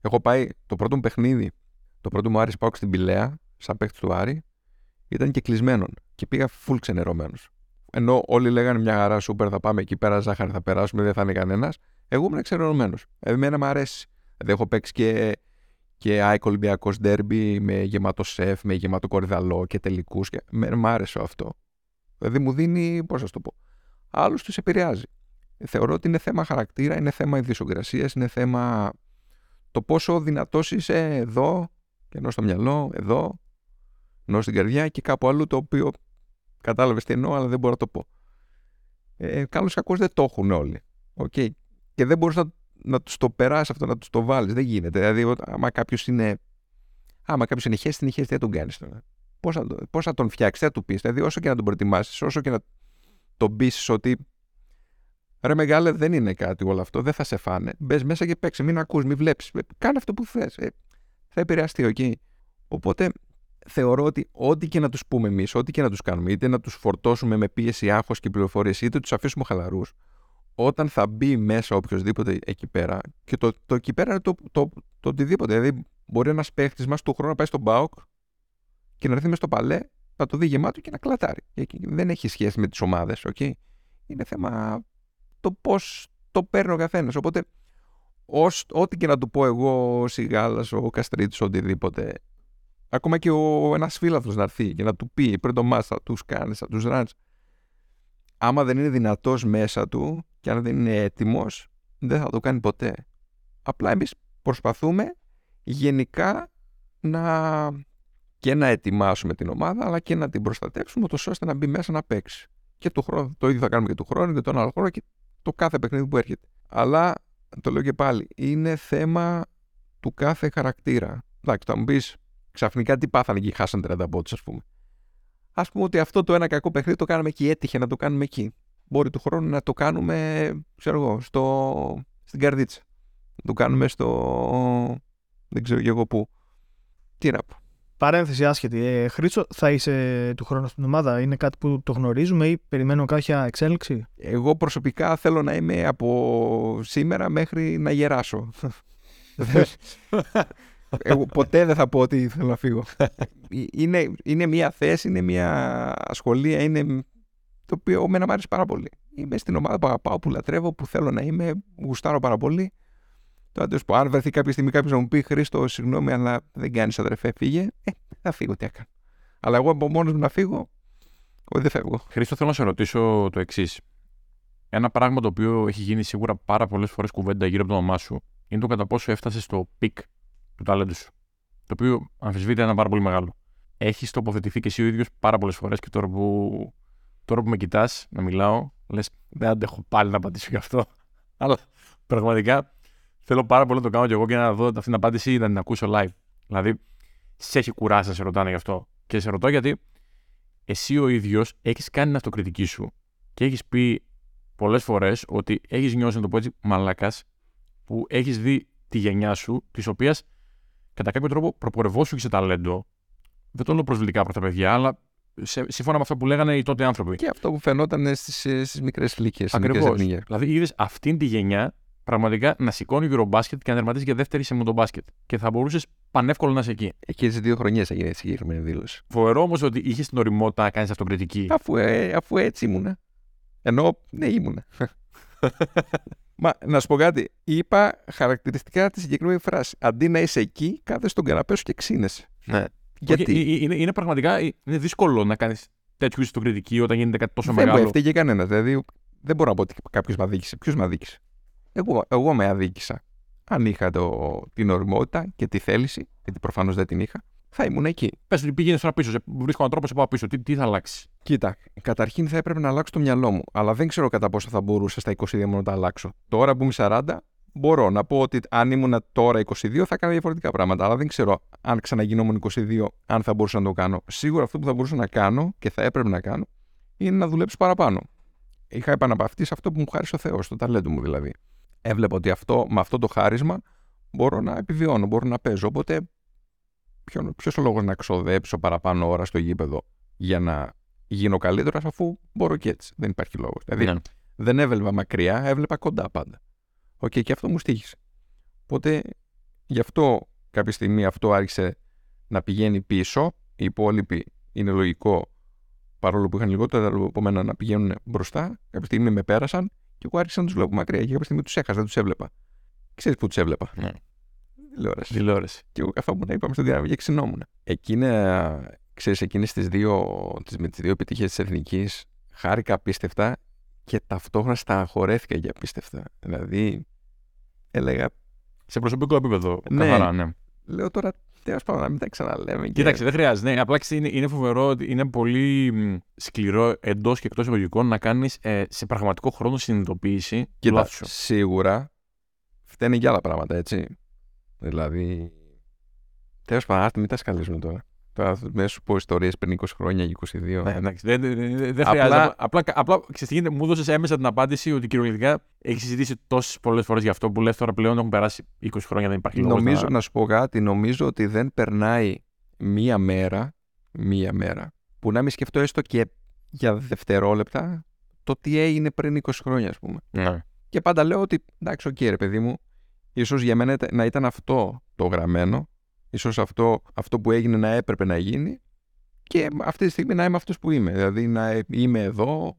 D: έχω πάει το πρώτο μου παιχνίδι, το πρώτο μου άρεσε πάω στην Πηλαία σαν παίχτη του Άρη, ήταν και κλεισμένον και πήγα full ξενερωμένος. Ενώ όλοι λέγανε μια χαρά, σούπερ, θα πάμε εκεί πέρα, ζάχαρη θα περάσουμε, δεν θα είναι κανένας. Εγώ ήμουν ξενερωμένο. Εμένα μου αρέσει. Δηλαδή, έχω παίξει και, και ΑΕΚ Ολυμπιακός Ντέρμπι με γεμάτο σεφ, με γεμάτο κορυδαλό και τελικούς. Και... Μ' άρεσε αυτό. Δηλαδή, μου δίνει, πώς να το πω, άλλους τους επηρεάζει. Θεωρώ ότι είναι θέμα χαρακτήρα, είναι θέμα ιδιοσυγκρασία, είναι θέμα το πόσο δυνατός είσαι εδώ και ενώ στο μυαλό, εδώ, ενώ στην καρδιά και κάπου αλλού το οποίο κατάλαβες τι εννοώ, αλλά δεν μπορώ να το πω. Ε, Καλώς κακό δεν το έχουν όλοι. Okay. Και δεν μπορείς να, να τους το περάσεις αυτό, να τους το βάλεις. Δεν γίνεται. Δηλαδή, άμα κάποιος είναι. Άμα κάποιος είναι χέστη, είναι χέστη, δεν τον κάνεις τώρα. Πώς θα, πώς θα τον φτιάξεις, θα του πεις. Δηλαδή, όσο και να τον προετοιμάσεις, όσο και να τον πείσεις ότι ρε μεγάλε δεν είναι κάτι όλο αυτό, δεν θα σε φάνε. Μπες μέσα και παίξε, μην ακούς, μην βλέπεις. Κάνε αυτό που θες. Ε, θα επηρεαστεί, οκ. Οπότε θεωρώ ότι ό,τι και να τους πούμε εμείς, ό,τι και να τους κάνουμε, είτε να τους φορτώσουμε με πίεση, άγχος και πληροφορίες, είτε τους αφήσουμε χαλαρούς, όταν θα μπει μέσα οποιοσδήποτε εκεί πέρα, και το, το εκεί πέρα είναι το, το, το, οτιδήποτε. Δηλαδή, μπορεί ένας παίχτης μας του χρόνου να πάει στον Μπάουκ και να έρθει μέσα στο παλέ, να το δει γεμάτο και να κλατάρει. δεν έχει σχέση με τις ομάδες, okay? Είναι θέμα το πώς το παίρνει ο καθένας. Οπότε, ό,τι και να του πω εγώ, ο Σιγάλας, ο Καστρίτης, οτιδήποτε, Ακόμα και ο ένας φίλαθλος να έρθει και να του πει πριν το μάτς θα τους κάνεις, θα τους ράνει. Άμα δεν είναι δυνατός μέσα του και αν δεν είναι έτοιμος, δεν θα το κάνει ποτέ. Απλά εμείς προσπαθούμε γενικά να και να ετοιμάσουμε την ομάδα, αλλά και να την προστατεύσουμε, ούτως ώστε να μπει μέσα να παίξει. Και του χρόνου, το ίδιο θα κάνουμε και του χρόνου και τον άλλο χρόνο και το κάθε παιχνίδι που έρχεται. Αλλά το λέω και πάλι, είναι θέμα του κάθε χαρακτήρα. Εντάξει, θα μου πεις ξαφνικά τι πάθανε και χάσαν 30 πόντου, ας πούμε. Α πούμε ότι αυτό το ένα κακό παιχνίδι το κάναμε εκεί, έτυχε να το κάνουμε εκεί. Μπορεί του χρόνου να το κάνουμε, ξέρω εγώ, στο... στην καρδίτσα. Να το κάνουμε στο. Δεν ξέρω και εγώ πού. Τι να πω.
C: Παρένθεση άσχετη. Ε, Χρήστο, θα είσαι του χρόνου στην ομάδα, είναι κάτι που το γνωρίζουμε ή περιμένω κάποια εξέλιξη;
D: Εγώ προσωπικά θέλω να είμαι από σήμερα μέχρι να γεράσω. Εγώ ποτέ δεν θα πω ότι θέλω να φύγω. είναι, είναι μια θέση, είναι μια ασχολία, είναι το οποίο με μου άρεσε πάρα πολύ. Είμαι στην ομάδα που αγαπάω, που λατρεύω, που θέλω να είμαι, γουστάρω πάρα πολύ. Τώρα, πω, αν βρεθεί κάποια στιγμή κάποιος να μου πει Χρήστο, συγγνώμη, αλλά δεν κάνεις αδερφέ, φύγε, ε, θα φύγω, τι έκανα. Αλλά εγώ από μόνος μου να φύγω, εγώ δεν φεύγω.
B: Χρήστο, θέλω να σε ρωτήσω το εξής. Ένα πράγμα το οποίο έχει γίνει σίγουρα πάρα πολλές φορές κουβέντα γύρω από το όνομά σου είναι το κατά πόσο έφτασες στο peak του ταλέντου σου. Το οποίο αμφισβητείται ένα πάρα πολύ μεγάλο. Έχεις τοποθετηθεί και εσύ ο ίδιος πάρα πολλές φορές και τώρα που, τώρα που με κοιτάς να μιλάω, λες δεν αντέχω πάλι να απαντήσω γι' αυτό. Αλλά πραγματικά θέλω πάρα πολύ να το κάνω κι εγώ και να δω αυτή την απάντηση ή να την ακούσω live. Δηλαδή, σε έχει κουράσει να σε ρωτάνε γι' αυτό. Και σε ρωτώ γιατί εσύ ο ίδιος έχεις κάνει την αυτοκριτική σου και έχεις πει πολλές φορές ότι έχεις νιώσει, να το πω έτσι, μαλάκας, που έχεις δει τη γενιά σου, της οποίας κατά κάποιο τρόπο προπορευόσου σε ταλέντο. Δεν το λέω προσβλητικά προς τα παιδιά, αλλά σε, σύμφωνα με αυτό που λέγανε οι τότε άνθρωποι.
D: Και αυτό που φαινόταν στις μικρές ηλικίες.
B: Ακριβώς. Δηλαδή, είδες αυτήν τη γενιά πραγματικά να σηκώνει γυρομπάσκετ και να δερματίζει για δεύτερη σε μοντομπάσκετ. Και θα μπορούσες πανεύκολα να είσαι εκεί.
D: Εκεί τι δύο χρονιές έγινε η συγκεκριμένη δήλωση.
B: Φοβερό όμως ότι είχες την οριμότητα να κάνεις αυτοκριτική.
D: Αφού, ε, αφού έτσι ήμουνα. Ενώ ναι, ήμουνα. Μα να σου πω κάτι. Είπα χαρακτηριστικά τη συγκεκριμένη φράση. Αντί να είσαι εκεί, κάθεσαι στον καναπέ σου και ξύνεσαι.
B: Ναι.
D: Γιατί;
B: Όχι, είναι, είναι πραγματικά είναι δύσκολο να κάνεις τέτοιου είδους κριτική όταν γίνεται κάτι τόσο
D: δεν
B: μεγάλο.
D: Δεν μπορεί κανένας. Δηλαδή, δεν μπορώ να πω ότι κάποιος με αδίκησε. Ποιος με αδίκησε; Εγώ, εγώ με αδίκησα. Αν είχα το, την οριμότητα και τη θέληση, γιατί προφανώς δεν την είχα, θα ήμουν εκεί.
B: Πες ότι πήγαινες τώρα πίσω, βρίσκω έναν τρόπο σε πάω πίσω. Τι, τι θα αλλάξει;
D: Κοίτα, καταρχήν θα έπρεπε να αλλάξω το μυαλό μου, αλλά δεν ξέρω κατά πόσο θα μπορούσα στα 22 μου να τα αλλάξω. Τώρα που είμαι 40, μπορώ να πω ότι αν ήμουν τώρα 22 θα έκανα διαφορετικά πράγματα, αλλά δεν ξέρω αν ξαναγινόμουν 22, αν θα μπορούσα να το κάνω. Σίγουρα αυτό που θα μπορούσα να κάνω και θα έπρεπε να κάνω είναι να δουλέψω παραπάνω. Είχα επαναπαυτεί σε αυτό που μου χάρισε ο Θεός, το ταλέντο μου δηλαδή. Έβλεπα ότι αυτό, με αυτό το χάρισμα μπορώ να επιβιώνω, μπορώ να παίζω. Οπότε, ποιος ο λόγος να ξοδέψω παραπάνω ώρα στο γήπεδο για να γίνω καλύτερος, αφού μπορώ και έτσι. Δεν υπάρχει λόγος. Δηλαδή, ναι. δεν έβλεπα μακριά, έβλεπα κοντά πάντα. OK, okay, και αυτό μου στοίχισε. Οπότε, γι' αυτό κάποια στιγμή αυτό άρχισε να πηγαίνει πίσω. Οι υπόλοιποι είναι λογικό, παρόλο που είχαν λιγότερο από μένα να πηγαίνουν μπροστά. Κάποια στιγμή με πέρασαν και εγώ άρχισα να τους βλέπω μακριά. Και κάποια στιγμή τους έχασα, δεν τους έβλεπα. Ξέρεις πού τους έβλεπα.
B: Ναι.
D: Τηλεόραση.
B: Τηλεόραση.
D: Και εγώ καθόμουν, είπαμε στο διάβολο και ξυνόμουν. Εκείνα, ξέρεις, εκείνες τις δύο, τις, με τις δύο επιτυχίες της εθνικής, χάρηκα απίστευτα και ταυτόχρονα στεναχωρέθηκα για απίστευτα. Δηλαδή, έλεγα.
B: Σε προσωπικό επίπεδο, ναι. καθαρά, ναι.
D: Λέω τώρα τέλος πάντων να μην τα ξαναλέμε.
B: Κοίταξε, δεν χρειάζεται. Ναι, απλά είναι, είναι φοβερό ότι είναι πολύ σκληρό εντός και εκτός εισαγωγικών να κάνεις ε, σε πραγματικό χρόνο συνειδητοποίηση.
D: Κοίτα, σίγουρα φταίνε και άλλα πράγματα, έτσι. Δηλαδή. Τέλος πάντων, μην τα σκαλίζουμε τώρα. Τώρα να σου πω ιστορίες πριν 20 χρόνια και 22.
B: Ναι, εντάξει, δεν, δεν, δεν χρειάζεται. Απλά, απλά ξέρετε, μου έδωσες έμμεσα την απάντηση ότι κυριολεκτικά έχεις συζητήσει τόσες πολλές φορές για αυτό που λες τώρα πλέον έχουν περάσει 20 χρόνια, δεν υπάρχει λόγος.
D: Νομίζω, να... να σου πω κάτι, νομίζω ότι δεν περνάει μία μέρα, μία μέρα, που να μην σκεφτώ έστω και για δευτερόλεπτα το τι έγινε πριν 20 χρόνια, ας πούμε.
B: Ναι.
D: Και πάντα λέω ότι εντάξει, OK, okay, ρε παιδί μου, ίσως για μένα να ήταν αυτό το γραμμένο Ίσως αυτό, αυτό που έγινε να έπρεπε να γίνει και αυτή τη στιγμή να είμαι αυτός που είμαι. Δηλαδή να είμαι εδώ,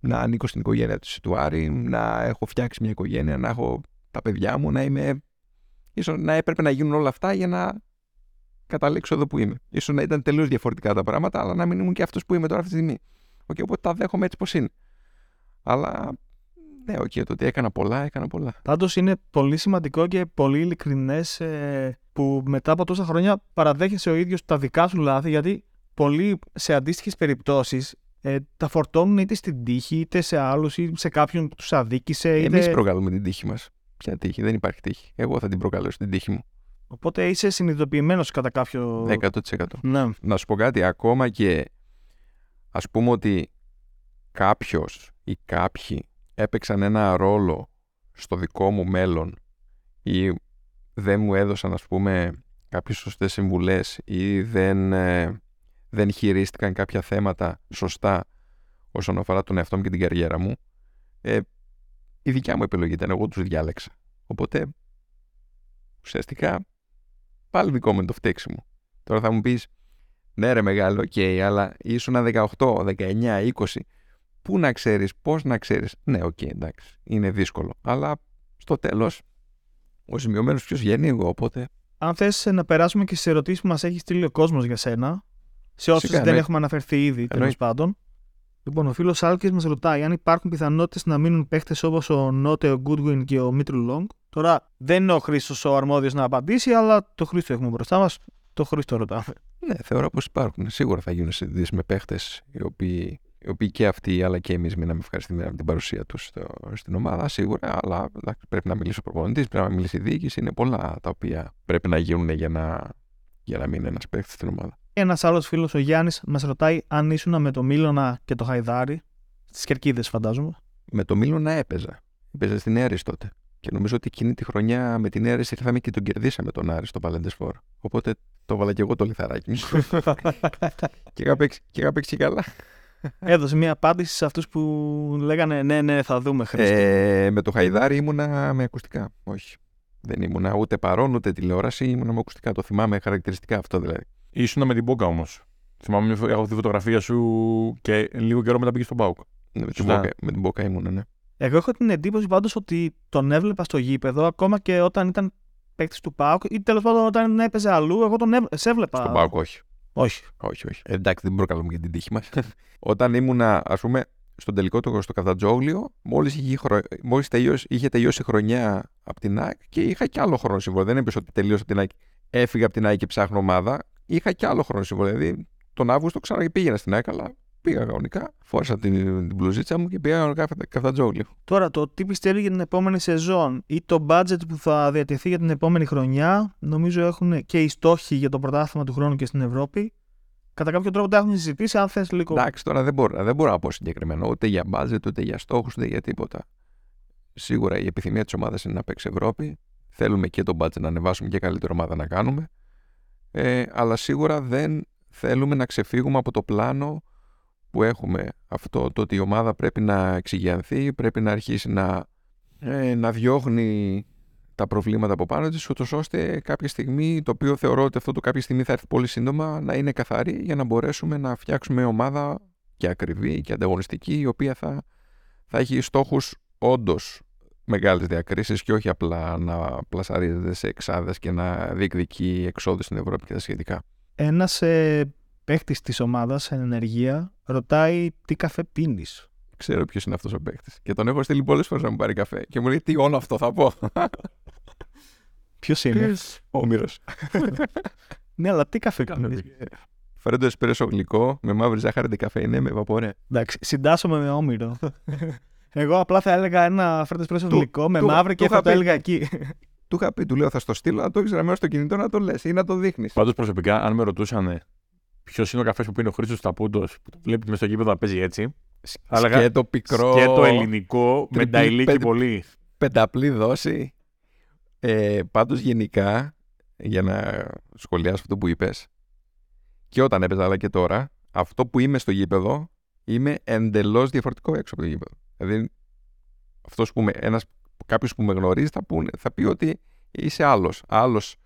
D: να ανήκω στην οικογένεια του Σιτουάρη, να έχω φτιάξει μια οικογένεια, να έχω τα παιδιά μου, να είμαι... Ίσως να έπρεπε να γίνουν όλα αυτά για να καταλήξω εδώ που είμαι. Ίσως να ήταν τελείως διαφορετικά τα πράγματα, αλλά να μην ήμουν και αυτός που είμαι τώρα αυτή τη στιγμή. Okay, οπότε τα δέχομαι έτσι πως είναι. Αλλά Ναι, οκ, το ότι έκανα πολλά, έκανα πολλά.
C: Πάντως είναι πολύ σημαντικό και πολύ ειλικρινές που μετά από τόσα χρόνια παραδέχεσαι ο ίδιος τα δικά σου λάθη, γιατί πολλοί σε αντίστοιχες περιπτώσεις ε, τα φορτώνουν είτε στην τύχη, είτε σε άλλους, ή σε κάποιον που τους αδίκησε. Είτε...
D: Εμείς προκαλούμε την τύχη μας. Ποια τύχη, δεν υπάρχει τύχη. Εγώ θα την προκαλέσω την τύχη μου.
C: Οπότε είσαι συνειδητοποιημένος κατά κάποιο.
D: 100%.
C: Ναι.
D: Να σου πω κάτι, ακόμα και ας πούμε ότι κάποιος ή κάποιοι έπαιξαν ένα ρόλο στο δικό μου μέλλον ή δεν μου έδωσαν ας πούμε κάποιες σωστές συμβουλές ή δεν, ε, δεν χειρίστηκαν κάποια θέματα σωστά όσον αφορά τον εαυτό μου και την καριέρα μου ε, η δικιά μου επιλογή ήταν, εγώ τους διάλεξα. Οπότε ουσιαστικά πάλι δικό μου είναι το φταίξιμο. Τώρα θα μου πεις ναι ρε μεγάλε, OK, okay, αλλά ήσουν 18, 19, 20 Πού να ξέρεις, πώς να ξέρεις. Ναι, OK, okay, εντάξει. Είναι δύσκολο. Αλλά στο τέλος, ο σημειωμένος ποιος βγαίνει εγώ, οπότε.
C: Αν θες να περάσουμε και στις ερωτήσεις που μας έχει στείλει ο κόσμος για σένα, σε όσες δεν έχουμε αναφερθεί ήδη, τέλος πάντων. Λοιπόν, ο φίλος Άλκης μας ρωτάει αν υπάρχουν πιθανότητες να μείνουν παίχτες όπως ο Νότε, ο Goodwin και ο Μήτρου-Λονγκ. Τώρα δεν είναι ο Χρήστος ο αρμόδιος να απαντήσει, αλλά το Χρήστο έχουμε μπροστά μας. Το Χρήστο ρωτάμε.
D: Ναι, θεωρώ πως υπάρχουν. Σίγουρα θα γίνουν συζητήσει με παίχτες οι οποίοι οι οποίοι και αυτοί αλλά και εμείς μείναμε ευχαριστημένοι από την παρουσία τους στην ομάδα, σίγουρα. Αλλά πρέπει να μιλήσει ο προπονητής, πρέπει να μιλήσει η διοίκηση. Είναι πολλά τα οποία πρέπει να γίνουν για να, για να μείνει ένας παίκτης στην ομάδα.
C: Ένας άλλος φίλος, ο Γιάννης, μας ρωτάει αν ήσουν με το Μίλωνα και το Χαϊδάρι. Στις κερκίδες, φαντάζομαι.
D: Με το Μίλωνα έπαιζα. Έπαιζα στην Έρης τότε. Και νομίζω ότι εκείνη τη χρονιά με την Έρης ήρθαμε και τον κερδίσαμε τον Άρη στο Παλέντεσφόρ. Οπότε το βάλα και εγώ το λιθαράκι μου. και είχα παίξει, και είχα παίξει καλά.
C: Έδωσε μια απάντηση σε αυτούς που λέγανε ναι, ναι, θα δούμε Χρήστο.
D: Ε, με το Χαϊδάρι ήμουνα με ακουστικά. Όχι. Δεν ήμουνα ούτε παρόν ούτε τηλεόραση, ήμουνα με ακουστικά. Το θυμάμαι χαρακτηριστικά αυτό δηλαδή.
B: Ήσουνα με την Μπόκα όμως. Θυμάμαι, έχω τη φωτογραφία σου και λίγο καιρό μετά πήγες στον Μπάουκ.
D: Ναι, με, την Μπόκα, με την Μπόκα ήμουνα, ναι.
C: Εγώ έχω την εντύπωση πάντως ότι τον έβλεπα στο γήπεδο ακόμα και όταν ήταν παίκτης του Πάουκ ή τέλος πάντων όταν έπαιζε αλλού. Εγώ τον έβλεπα.
D: Στον Πάουκ, όχι.
C: Όχι.
D: Όχι, όχι. Ε, εντάξει, δεν προκαλούμε για την τύχη μας. Όταν ήμουνα, ας πούμε, στον τελικό του στο Καφτατζόγλιο, μόλις είχε, μόλις τελειώσει, είχε τελειώσει η χρονιά από την ΑΕΚ και είχα και άλλο χρόνο συμβόλαιο. Δεν έπεσε ότι τελείωσε από την ΑΕΚ, έφυγα από την ΑΕΚ και ψάχνω ομάδα. Είχα και άλλο χρόνο συμβόλαιο. Δηλαδή τον Αύγουστο ξανά πήγαινα στην ΑΕΚ, αλλά πήγα κανονικά. Φόρησα την, την μπλουζίτσα μου και πήγα κανονικά καφτατζόγλιο.
C: Τώρα, το τι πιστεύει για την επόμενη σεζόν ή το budget που θα διατεθεί για την επόμενη χρονιά, νομίζω έχουν και οι στόχοι για το πρωτάθλημα του χρόνου και στην Ευρώπη. Κατά κάποιο τρόπο τα έχουν συζητήσει, αν θες λίγο.
D: Εντάξει, τώρα δεν μπορώ, δεν μπορώ να πω συγκεκριμένα ούτε για budget, ούτε για στόχους, ούτε για τίποτα. Σίγουρα η επιθυμία της ομάδας είναι να παίξει Ευρώπη. Θέλουμε και το budget να ανεβάσουμε και καλύτερη ομάδα να κάνουμε. Ε, αλλά σίγουρα δεν θέλουμε να ξεφύγουμε από το πλάνο που έχουμε αυτό το ότι η ομάδα πρέπει να εξηγιανθεί, πρέπει να αρχίσει να, ε, να διώχνει τα προβλήματα από πάνω της, ούτως ώστε κάποια στιγμή, το οποίο θεωρώ ότι αυτό το κάποια στιγμή θα έρθει πολύ σύντομα, να είναι καθαρή για να μπορέσουμε να φτιάξουμε ομάδα και ακριβή και ανταγωνιστική, η οποία θα, θα έχει στόχους όντως μεγάλες διακρίσεις και όχι απλά να πλασαρίζεται σε εξάδες και να διεκδικεί εξόδους στην Ευρώπη και τα σχετικά.
C: Ένας ε, παίχτης της ομάδας εν ενεργεία ρωτάει τι καφέ πίνεις.
D: Ξέρω ποιος είναι αυτός ο παίχτη. Και τον έχω στείλει πολλές φορές να μου πάρει καφέ. Και μου λέει τι όλο αυτό θα πω.
C: Ποιος είναι;
D: Ο Όμηρο.
C: ναι, αλλά τι καφέ κάνει.
D: Φέρε το εσπρέσο γλυκό με μαύρη ζάχαρη καφέ είναι με βαπορέ.
C: Εντάξει, συντάσσομαι με όμηρο. Εγώ απλά θα έλεγα ένα φέρε εσπρέσο γλυκό με μαύρη και θα το έλεγα εκεί.
D: Του είχα πει, του λέω θα στο στείλω, να το έχεις γραμμένο στο κινητό να το λες ή να το δείχνεις.
B: Πάντως προσωπικά, αν με ρωτούσαν ποιος είναι ο καφές που πίνει ο Χρήστος Ταπούντος, που το βλέπει με στο γήπεδο να παίζει έτσι.
D: Σκέτο πικρό.
B: Σκέτο ελληνικό, με ταϊλίκι πολύ.
D: Πενταπλή δόση. Ε, πάντως γενικά, για να σχολιάσω αυτό που είπες, και όταν έπαιζα αλλά και τώρα, αυτό που είμαι στο γήπεδο, είμαι εντελώς διαφορετικό έξω από το γήπεδο. Δηλαδή, αυτός που με, ένας, κάποιος που με γνωρίζει θα, θα πει ότι είσαι άλλος. Άλλος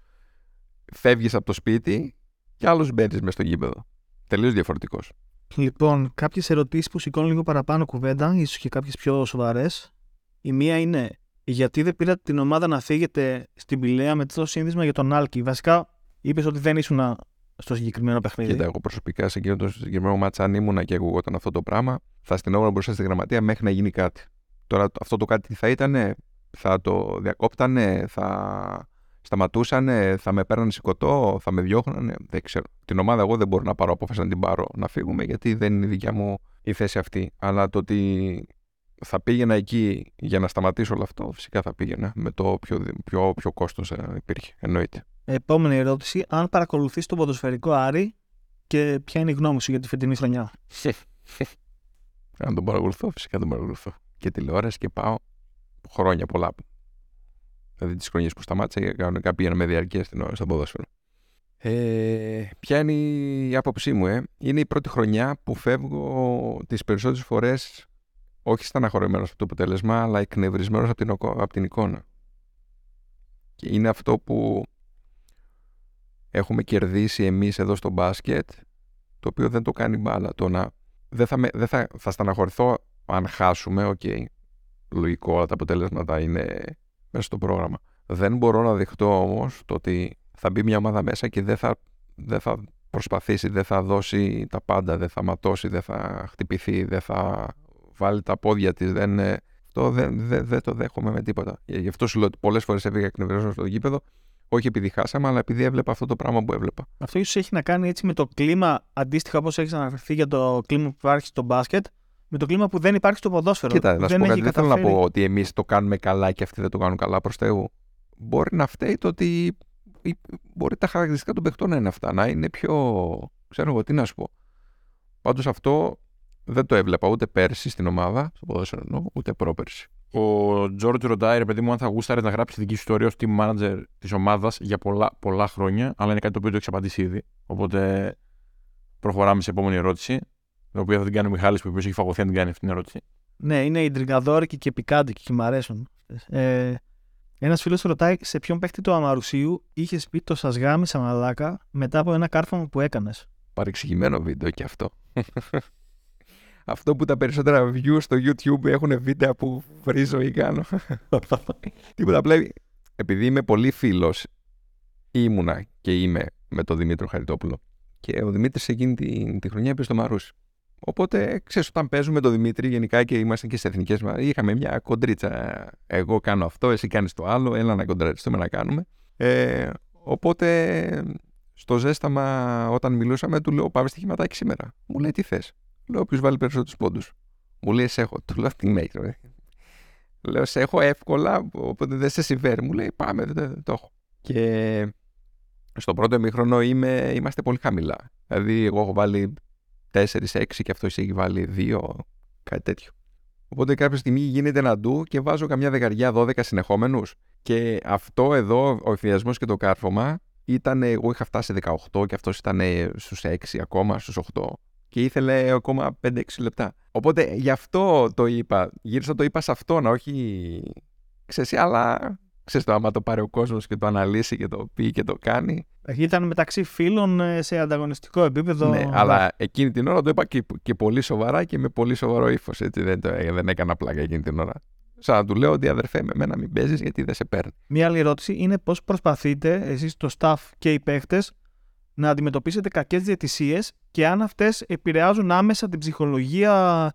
D: φεύγεις από το σπίτι και άλλος μπαίνεις μες στο γήπεδο. Τελείως διαφορετικός.
C: Λοιπόν, κάποιες ερωτήσεις που σηκώνουν λίγο παραπάνω κουβέντα, ίσως και κάποιες πιο σοβαρές. Η μία είναι γιατί δεν πήρατε την ομάδα να φύγετε στην Πηλαία με το σύνδεσμα για τον Άλκη; Βασικά, είπες ότι δεν ήσουν στο συγκεκριμένο παιχνίδι.
D: Κοίτα, εγώ προσωπικά σε εκείνο το συγκεκριμένο μάτσα, αν ήμουνα και εγώ αυτό το πράγμα, θα στενόμουν μπροστά στη γραμματεία μέχρι να γίνει κάτι. Τώρα αυτό το κάτι τι θα ήταν, θα το διακόπτανε, θα σταματούσανε, θα με παίρνανε σηκωτό, θα με διώχνανε. Δεν ξέρω. Την ομάδα εγώ δεν μπορώ να πάρω απόφαση να την πάρω να φύγουμε γιατί δεν είναι η δικιά μου η θέση αυτή. Αλλά το ότι θα πήγαινα εκεί για να σταματήσω όλο αυτό, φυσικά θα πήγαινα με το πιο, πιο, πιο κόστος υπήρχε. Εννοείται.
C: Επόμενη ερώτηση. Αν παρακολουθείς τον ποδοσφαιρικό Άρη και ποια είναι η γνώμη σου για τη φετινή χρονιά;
D: Αν τον παρακολουθώ, φυσικά τον παρακολουθώ. Και τηλεόραση και πάω χρόνια πολλά. Δηλαδή τις χρονιές που σταμάτησα, κανονικά πήγαινα με διαρκεία στο ποδόσφαιρο. Ε, ποια είναι η άποψή μου, ε; Είναι η πρώτη χρονιά που φεύγω τις περισσότερες φορές όχι στεναχωρημένος από το αποτέλεσμα, αλλά εκνευρισμένος από την, από την εικόνα. Και είναι αυτό που έχουμε κερδίσει εμείς εδώ στο μπάσκετ, το οποίο δεν το κάνει μπάλα. Το να, δεν θα, δεν θα, θα στεναχωρηθώ αν χάσουμε, OK, okay, λογικό, όλα τα αποτέλεσματα είναι μέσα στο πρόγραμμα. Δεν μπορώ να δεχτώ όμως το ότι θα μπει μια ομάδα μέσα και δεν θα, δεν θα προσπαθήσει, δεν θα δώσει τα πάντα, δεν θα ματώσει, δεν θα χτυπηθεί, δεν θα βάλει τα πόδια της. Δεν, αυτό δεν, δεν, δεν το δέχομαι με τίποτα. Γι' αυτό σου λέω ότι πολλές φορές έφυγα εκνευρισμένος στο γήπεδο, όχι επειδή χάσαμε, αλλά επειδή έβλεπα αυτό το πράγμα που έβλεπα.
C: Αυτό ίσως έχει να κάνει έτσι με το κλίμα, αντίστοιχα όπως έχεις αναφερθεί για το κλίμα που υπάρχει στο μπάσκετ, με το κλίμα που δεν υπάρχει στο ποδόσφαιρο.
D: Κοίτα, να σου πω κάτι, δεν θέλω να πω ότι εμείς το κάνουμε καλά και αυτοί δεν το κάνουν καλά προς Θεού. Μπορεί να φταίει το ότι μπορεί τα χαρακτηριστικά των παιχτών να είναι αυτά, να είναι πιο. ξέρω εγώ τι να σου πω. Πάντως αυτό δεν το έβλεπα ούτε πέρσι στην ομάδα, στο ποδόσφαιρο ούτε πρόπερσι.
B: Ο Τζόρτζ ρωτάει, ρε παιδί μου, αν θα γούσταρες να γράψεις τη δική σου ιστορία ως team manager της ομάδας για πολλά, πολλά χρόνια, αλλά είναι κάτι το οποίο το έχεις απαντήσει ήδη. Οπότε προχωράμε σε επόμενη ερώτηση, την οποία θα την κάνει ο Μιχάλης που έχει φαγωθεί να την κάνει αυτή την ερώτηση.
C: Ναι, είναι ιντριγκαδόρικη και πικάντικη και μου αρέσουν. Ε, ένας φίλος ρωτάει σε ποιον παίχτη του Αμαρουσίου είχες πει το σας γάμισα μαλάκα μετά από ένα κάρφωμα που έκανες.
D: Παρεξηγημένο βίντεο και αυτό. αυτό που τα περισσότερα views στο YouTube έχουν βίντεο που βρίζω ή κάνω. Τίποτα απλά επειδή είμαι πολύ φίλος, ήμουνα και είμαι με τον Δημήτριο Χαριτόπουλο. Και ο Δημήτρης εκείνη τη, τη χρονιά είπε στο Μαρούσι. Οπότε, ξέρεις, όταν παίζουμε τον Δημήτρη, γενικά και είμαστε και στι εθνικές μα, είχαμε μια κοντρίτσα. Εγώ κάνω αυτό, εσύ κάνεις το άλλο, έλα να κοντραριστούμε να κάνουμε. Ε, οπότε, στο ζέσταμα, όταν μιλούσαμε, του λέω: Πάμε στοιχηματάκι σήμερα. Μου λέει: Τι θες; Λέω: Ποιο βάλει περισσότερους πόντους. Μου λέει: Σε έχω. Του λέω: Τι με έχει. Λέω: Σε έχω εύκολα, οπότε δεν σε συμφέρει. Μου λέει: Πάμε, δεν το έχω. Και στο πρώτο ημίχρονο είμαστε πολύ χαμηλά. Δηλαδή, εγώ έχω βάλει 4-6 και αυτός έχει βάλει 2, κάτι τέτοιο. Οπότε κάποια στιγμή γίνεται ένα ντου και βάζω καμιά δεκαριά 12 συνεχόμενους. Και αυτό εδώ, ο εφηδιασμός και το κάρφωμα, ήταν. Εγώ είχα φτάσει 18 και αυτός ήταν στους 6 ακόμα, στους 8. Και ήθελε ακόμα 5-6 λεπτά. Οπότε γι' αυτό το είπα. Γύρισα το είπα σε αυτόν, όχι. Ξέρεις, αλλά ξέρεις το άμα το πάρει ο κόσμος και το αναλύσει και το πει και το κάνει.
C: Ήταν μεταξύ φίλων ε, σε ανταγωνιστικό επίπεδο.
D: Ναι, αλλά εκείνη την ώρα το είπα και, και πολύ σοβαρά και με πολύ σοβαρό ύφος. Δεν, το, δεν έκανα πλάκα εκείνη την ώρα. Σαν να του λέω ότι αδερφέ με μένα μην παίζεις γιατί δεν σε παίρνει.
C: Μία άλλη ερώτηση είναι πώς προσπαθείτε εσείς το staff και οι παίχτες να αντιμετωπίσετε κακές διαιτησίες και αν αυτές επηρεάζουν άμεσα την ψυχολογία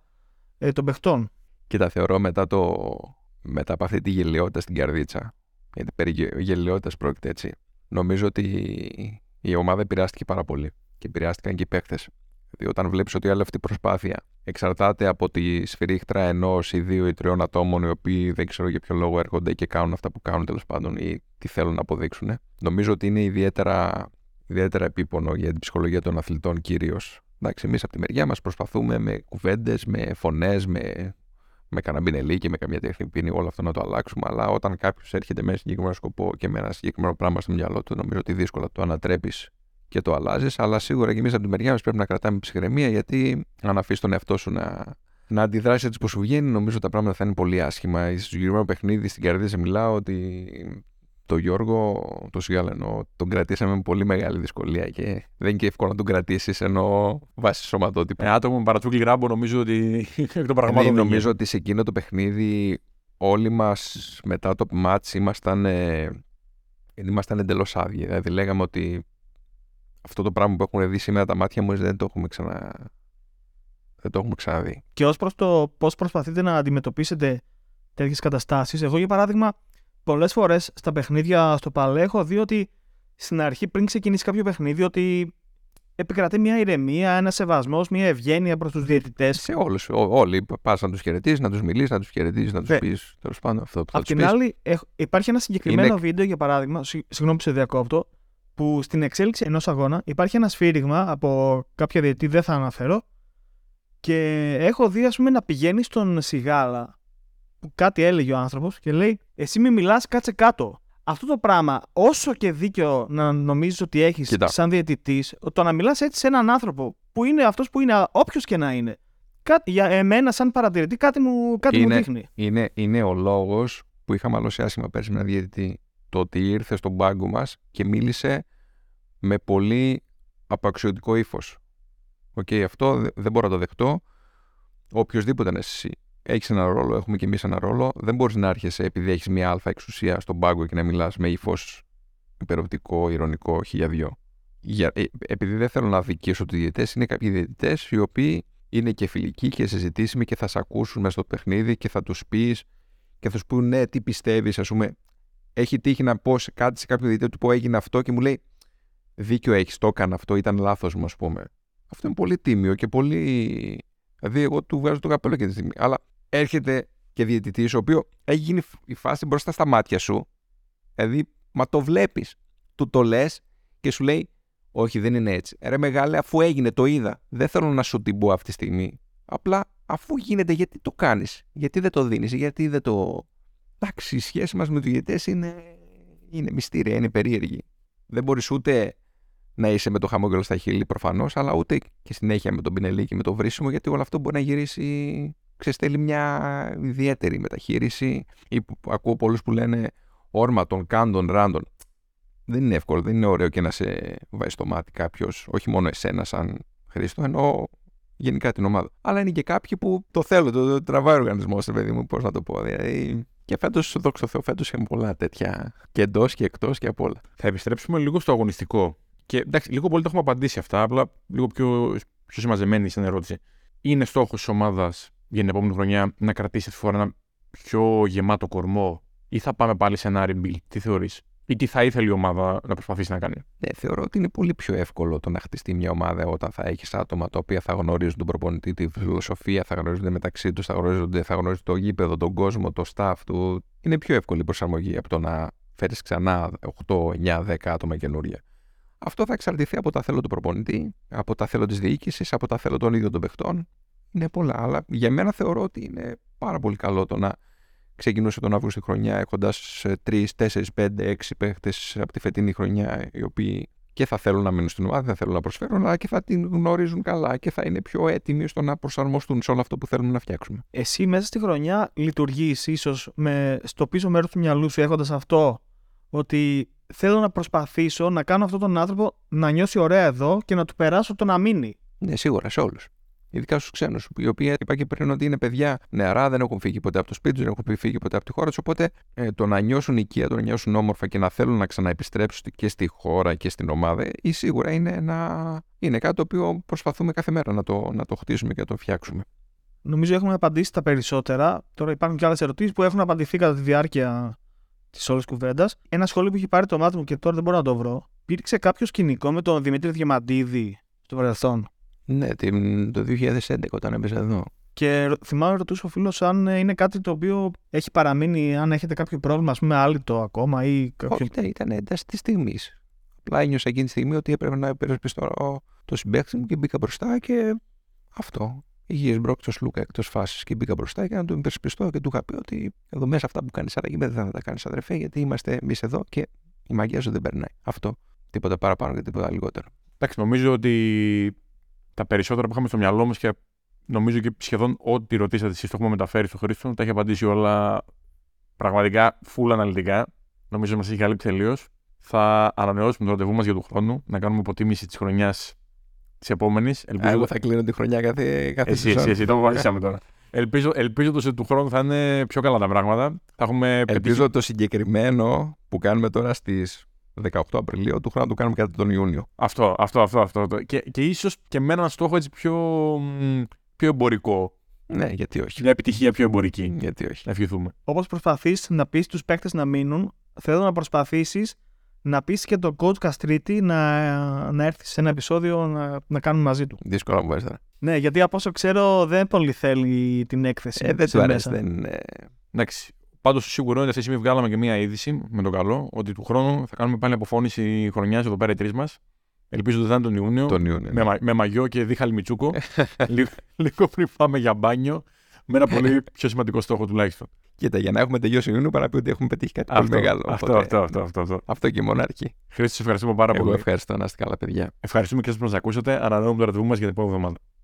C: ε, των παιχτών;
D: Κοίτα, θεωρώ μετά, το, μετά από αυτή τη γελιότητα στην καρδίτσα γιατί περί γελιότητας πρόκειται έτσι. Νομίζω ότι η ομάδα επηρεάστηκε πάρα πολύ και επηρεάστηκαν και οι παίχτε. Δηλαδή, όταν βλέπεις ότι όλη αυτή η προσπάθεια εξαρτάται από τη σφυρίχτρα ενός ή δύο ή τριών ατόμων, οι οποίοι δεν ξέρω για ποιο λόγο έρχονται και κάνουν αυτά που κάνουν τέλος πάντων ή τι θέλουν να αποδείξουν, νομίζω ότι είναι ιδιαίτερα, ιδιαίτερα επίπονο για την ψυχολογία των αθλητών κυρίως. Εντάξει, εμείς από τη μεριά μας προσπαθούμε με κουβέντες, με φωνές, με με κανένα και με καμία τεχνική όλο αυτό να το αλλάξουμε. Αλλά όταν κάποιος έρχεται με ένα συγκεκριμένο σκοπό και με ένα συγκεκριμένο πράγμα στο μυαλό του, νομίζω ότι δύσκολα το ανατρέπεις και το αλλάζεις. Αλλά σίγουρα και εμείς από τη μεριά μας πρέπει να κρατάμε ψυχραιμία, γιατί αν αφήσεις τον εαυτό σου να, να αντιδράσει έτσι που σου βγαίνει, νομίζω τα πράγματα θα είναι πολύ άσχημα. Στο συγκεκριμένο παιχνίδι στην καρδιά μιλάω ότι το Γιώργο, το Σιάλενο, τον κρατήσαμε με πολύ μεγάλη δυσκολία και δεν είναι και εύκολο να τον κρατήσεις ενώ βάσει σωματότυπα.
B: Ε, άτομο με παρατσούκλι γράμπο νομίζω ότι εκ των
D: πραγμάτων. Ναι, νομίζω ότι σε εκείνο το παιχνίδι όλοι μας μετά το μάτς ήμασταν, ε, ήμασταν εντελώς άδειοι. Δηλαδή λέγαμε ότι αυτό το πράγμα που έχουν δει σήμερα τα μάτια μου δεν το έχουμε ξανα. Δεν το έχουμε ξαναδεί.
C: Και ως προς το πώς προσπαθείτε να αντιμετωπίσετε τέτοιες καταστάσεις. Εγώ, για παράδειγμα, πολλές φορές στα παιχνίδια στο παλέ έχω δει ότι στην αρχή, πριν ξεκινήσει κάποιο παιχνίδι, ότι επικρατεί μια ηρεμία, ένας σεβασμός, μια ευγένεια προς τους διαιτητές.
D: Σε όλους. Όλοι πα να τους χαιρετήσει, να τους μιλήσει, να τους χαιρετήσει, να τους
C: Ναι.
D: πεις τέλος πάντων αυτό που θα
C: Απ'
D: τους
C: την
D: πεις.
C: άλλη, έχ- υπάρχει ένα συγκεκριμένο
D: Είναι-
C: βίντεο, για παράδειγμα, συγ- συγγνώμη που σε διακόπτω, που στην εξέλιξη ενός αγώνα υπάρχει ένα σφύριγμα από κάποια διετή, δεν θα αναφέρω, και έχω δει, ας πούμε, να πηγαίνει στον Σιγάλα, που κάτι έλεγε ο άνθρωπος και λέει: Εσύ μη μιλάς, κάτσε κάτω. Αυτό το πράγμα, όσο και δίκιο να νομίζεις ότι έχεις
D: Κοίτα.
C: σαν διαιτητής, το να μιλάς έτσι σε έναν άνθρωπο που είναι αυτός που είναι, όποιος και να είναι, κάτι, για εμένα, σαν παρατηρητή, κάτι μου, κάτι μου
D: Είναι-
C: δείχνει.
D: Είναι, είναι ο λόγος που είχα μαλώσει άσχημα πέρσι με ένα διαιτητή. Το ότι ήρθε στον πάγκο μας και μίλησε με πολύ απαξιωτικό ύφος. Οκ, αυτό δε- δεν μπορώ να το δεχτώ. Οποιοσδήποτε είσαι εσύ. Έχεις ένα ρόλο, έχουμε κι εμείς ένα ρόλο. Δεν μπορείς να έρχεσαι επειδή έχεις μια άλφα εξουσία στον πάγκο και να μιλάς με ύφος υπεροπτικό, ειρωνικό, χίλια δυο. Για, ε, επειδή δεν θέλω να αδικήσω τους διαιτητές, είναι κάποιοι διαιτητές οι οποίοι είναι και φιλικοί και συζητήσιμοι και θα σε ακούσουν μέσα στο παιχνίδι και θα τους πεις και θα σου πούνε ναι, τι πιστεύεις, ας πούμε. Έχει τύχει να πω σε κάτι σε κάποιο διαιτητή του που έγινε αυτό και μου λέει Δίκιο έχεις, το έκανα αυτό, ήταν λάθος μου, ας πούμε. Αυτό είναι πολύ τίμιο και πολύ. Δηλαδή, εγώ του βγάζω το καπέλο και τη στιγμή. Αλλά έρχεται και διαιτητής, ο οποίος έχει γίνει η φάση μπροστά στα μάτια σου. Δηλαδή, μα το βλέπεις. Του το λες και σου λέει, Όχι, δεν είναι έτσι. Ρε μεγάλε, αφού έγινε, το είδα. Δεν θέλω να σου την πω αυτή τη στιγμή. Απλά αφού γίνεται, γιατί το κάνεις, γιατί δεν το δίνεις, γιατί δεν το. Εντάξει, η σχέση μας με τους διαιτητές είναι, είναι μυστήρια, είναι περίεργη. Δεν μπορείς ούτε να είσαι με το χαμόγελο στα χείλη προφανώς, αλλά ούτε και συνέχεια με τον πινελί και με το βρίσιμο, γιατί όλο αυτό μπορεί να γυρίσει. Ξεστέλει μια ιδιαίτερη μεταχείριση. Ή που, ακούω πολλούς που λένε όρμα των κάντων ράντων. Δεν είναι εύκολο, δεν είναι ωραίο και να σε βάζει στο μάτι κάποιος, όχι μόνο εσένα σαν Χρήστο, ενώ γενικά την ομάδα. Αλλά είναι και κάποιοι που το θέλουν, το, το τραβάει ο οργανισμός, παιδί μου, πώς να το πω. Δηλαδή, και φέτος, δόξα τω Θεώ, φέτος είχαμε πολλά τέτοια και εντός και εκτός και απ' όλα.
B: Θα επιστρέψουμε λίγο στο αγωνιστικό. Και εντάξει, λίγο πολύ το έχουμε απαντήσει αυτά, απλά λίγο πιο, πιο συμμαζεμένη στην ερώτηση. Είναι στόχος της ομάδας για την επόμενη χρονιά να κρατήσει αυτή τη φορά ένα πιο γεμάτο κορμό, ή θα πάμε πάλι σε ένα rebuild, τι θεωρείς, ή τι θα ήθελε η ομάδα να προσπαθήσει να κάνει;
D: Ναι, θεωρώ ότι είναι πολύ πιο εύκολο το να χτιστεί μια ομάδα όταν θα έχεις άτομα τα οποία θα γνωρίζουν τον προπονητή, τη φιλοσοφία, θα γνωρίζονται μεταξύ τους, θα γνωρίζονται, θα γνωρίζουν το γήπεδο, τον κόσμο, το staff του. Είναι πιο εύκολη η προσαρμογή από το να φέρεις ξανά 8, 9, 10 άτομα καινούρια. Αυτό θα εξαρτηθεί από τα θέλω του προπονητή, από τα θέλω της διοίκησης, από τα θέλω των ίδιων των παιχτών. Είναι πολλά. Αλλά για μένα θεωρώ ότι είναι πάρα πολύ καλό το να ξεκινούσε τον Αύγουστο τη χρονιά έχοντας 3, 4, 5, 6 παίχτες από τη φετινή χρονιά οι οποίοι και θα θέλουν να μείνουν στην ομάδα, θα θέλουν να προσφέρουν, αλλά και θα την γνωρίζουν καλά και θα είναι πιο έτοιμοι στο να προσαρμοστούν σε όλο αυτό που θέλουμε να φτιάξουμε.
C: Εσύ μέσα στη χρονιά λειτουργείς ίσως στο πίσω μέρος του μυαλού σου έχοντας αυτό ότι θέλω να προσπαθήσω να κάνω αυτόν τον άνθρωπο να νιώσει ωραία εδώ και να του περάσω το να μείνει;
D: Ναι, σίγουρα σε όλους. Ειδικά στους ξένους, οι οποίοι είπα και πριν ότι είναι παιδιά νεαρά, δεν έχουν φύγει ποτέ από το σπίτι τους, δεν έχουν φύγει ποτέ από τη χώρα τους. Οπότε ε, το να νιώσουν οικία, το να νιώσουν όμορφα και να θέλουν να ξαναεπιστρέψουν και στη χώρα και στην ομάδα, ή σίγουρα είναι, ένα... είναι κάτι το οποίο προσπαθούμε κάθε μέρα να το, να το χτίσουμε και να το φτιάξουμε.
C: Νομίζω έχουμε απαντήσει τα περισσότερα. Τώρα υπάρχουν και άλλες ερωτήσεις που έχουν απαντηθεί κατά τη διάρκεια της όλης κουβέντας. Ένα σχόλιο που έχει πάρει το μάτι μου και τώρα δεν μπορώ να το βρω. Υπήρξε κάποιο σκηνικό με τον Δημήτρη Διαμαντίδη στο παρελθόν;
D: Ναι, την, το 2011 όταν έπαιζε εδώ.
C: Και ρω- θυμάμαι ρωτούσε ο φίλος αν ε, είναι κάτι το οποίο έχει παραμείνει, αν έχετε κάποιο πρόβλημα, ας πούμε, άλυτο ακόμα ή κάποιο.
D: Όχι, ήταν, ήταν ένταση της στιγμής. Απλά ένιωσα εκείνη τη στιγμή ότι έπρεπε να υπερασπιστώ το συμπέκτη μου και μπήκα μπροστά και αυτό. Υγιέ μπρόκ Λούκα εκτός φάσης και μπήκα μπροστά για να τον υπερασπιστώ και του είχα πει ότι εδώ μέσα αυτά που κάνεις άρα δεν θα τα κάνεις αδερφέ, γιατί είμαστε εμείς εδώ και η μαγεία σου δεν περνάει. Αυτό. Τίποτα παραπάνω και τίποτα λιγότερο.
B: Εντάξει, νομίζω ότι τα περισσότερα που είχαμε στο μυαλό μας και νομίζω και σχεδόν ό,τι ρωτήσατε εσείς το έχουμε μεταφέρει στο Χρήστο, τα έχει απαντήσει όλα πραγματικά full αναλυτικά. Νομίζω μας έχει καλύψει τελείως. Θα ανανεώσουμε το ραντεβού μας για του χρόνου, να κάνουμε υποτίμηση της χρονιάς της επόμενης.
D: Εγώ θα κλείνω τη χρονιά κάθε, κάθε
B: Εσύ, εσύ, εσύ, το αποφασίσαμε τώρα. Ελπίζω, ελπίζω ότι του χρόνου θα είναι πιο καλά τα πράγματα. Θα έχουμε
D: Ελπίζω το συγκεκριμένο που κάνουμε τώρα στις 18 Απριλίου του χρόνου να το κάνουμε κατά τον Ιούνιο.
B: Αυτό, αυτό, αυτό. αυτό. Και, και ίσως και με έναν στόχο έτσι πιο, μ, πιο εμπορικό.
D: Ναι, γιατί όχι.
B: Μια επιτυχία πιο εμπορική.
D: Γιατί όχι.
B: Να ευχηθούμε.
C: Όπως προσπαθείς να πεις του παίκτες να μείνουν, θέλω να προσπαθήσεις να πεις και τον coach Καστρίτη να, να έρθει σε ένα επεισόδιο να, να κάνουμε μαζί του.
D: Δύσκολα μου βάζει τώρα.
C: Ναι, γιατί από όσο ξέρω δεν πολύ θέλει την έκθεση.
D: Ε, δεν
C: σε
D: του αρέσει.
C: μέσα.
D: Δεν, ε,
B: Εντάξει. Πάντως, σίγουρο είναι ότι αυτή τη στιγμή βγάλαμε και μία είδηση με τον καλό ότι του χρόνου θα κάνουμε πάλι αποφώνηση χρονιάς εδώ πέρα οι τρεις μας. Ελπίζω ότι θα είναι τον Ιούνιο.
D: τον Ιούνιο.
B: Με, μα- με μαγιό και δίχαλη Μιτσούκο. λίγο, λίγο πριν πάμε για μπάνιο. Με ένα πολύ πιο σημαντικό στόχο τουλάχιστον.
D: Κοίτα, για να έχουμε τελειώσει Ιούνιο, παρά πει ότι έχουμε πετύχει κάτι
B: Αυτό,
D: πολύ μεγάλο.
B: αυτό,
D: Οπότε,
B: αυτό, αυτό, αυτό, αυτό.
D: αυτό και μόνο αρκεί.
B: Χρήστο, σε ευχαριστούμε πάρα
D: Εγώ
B: πολύ.
D: ευχαριστώ να είστε καλά, παιδιά.
B: Ευχαριστούμε και εσάς που μας ακούσατε. Ανανεώνουμε το ραντεβού μας για την επόμενη εβδομάδα.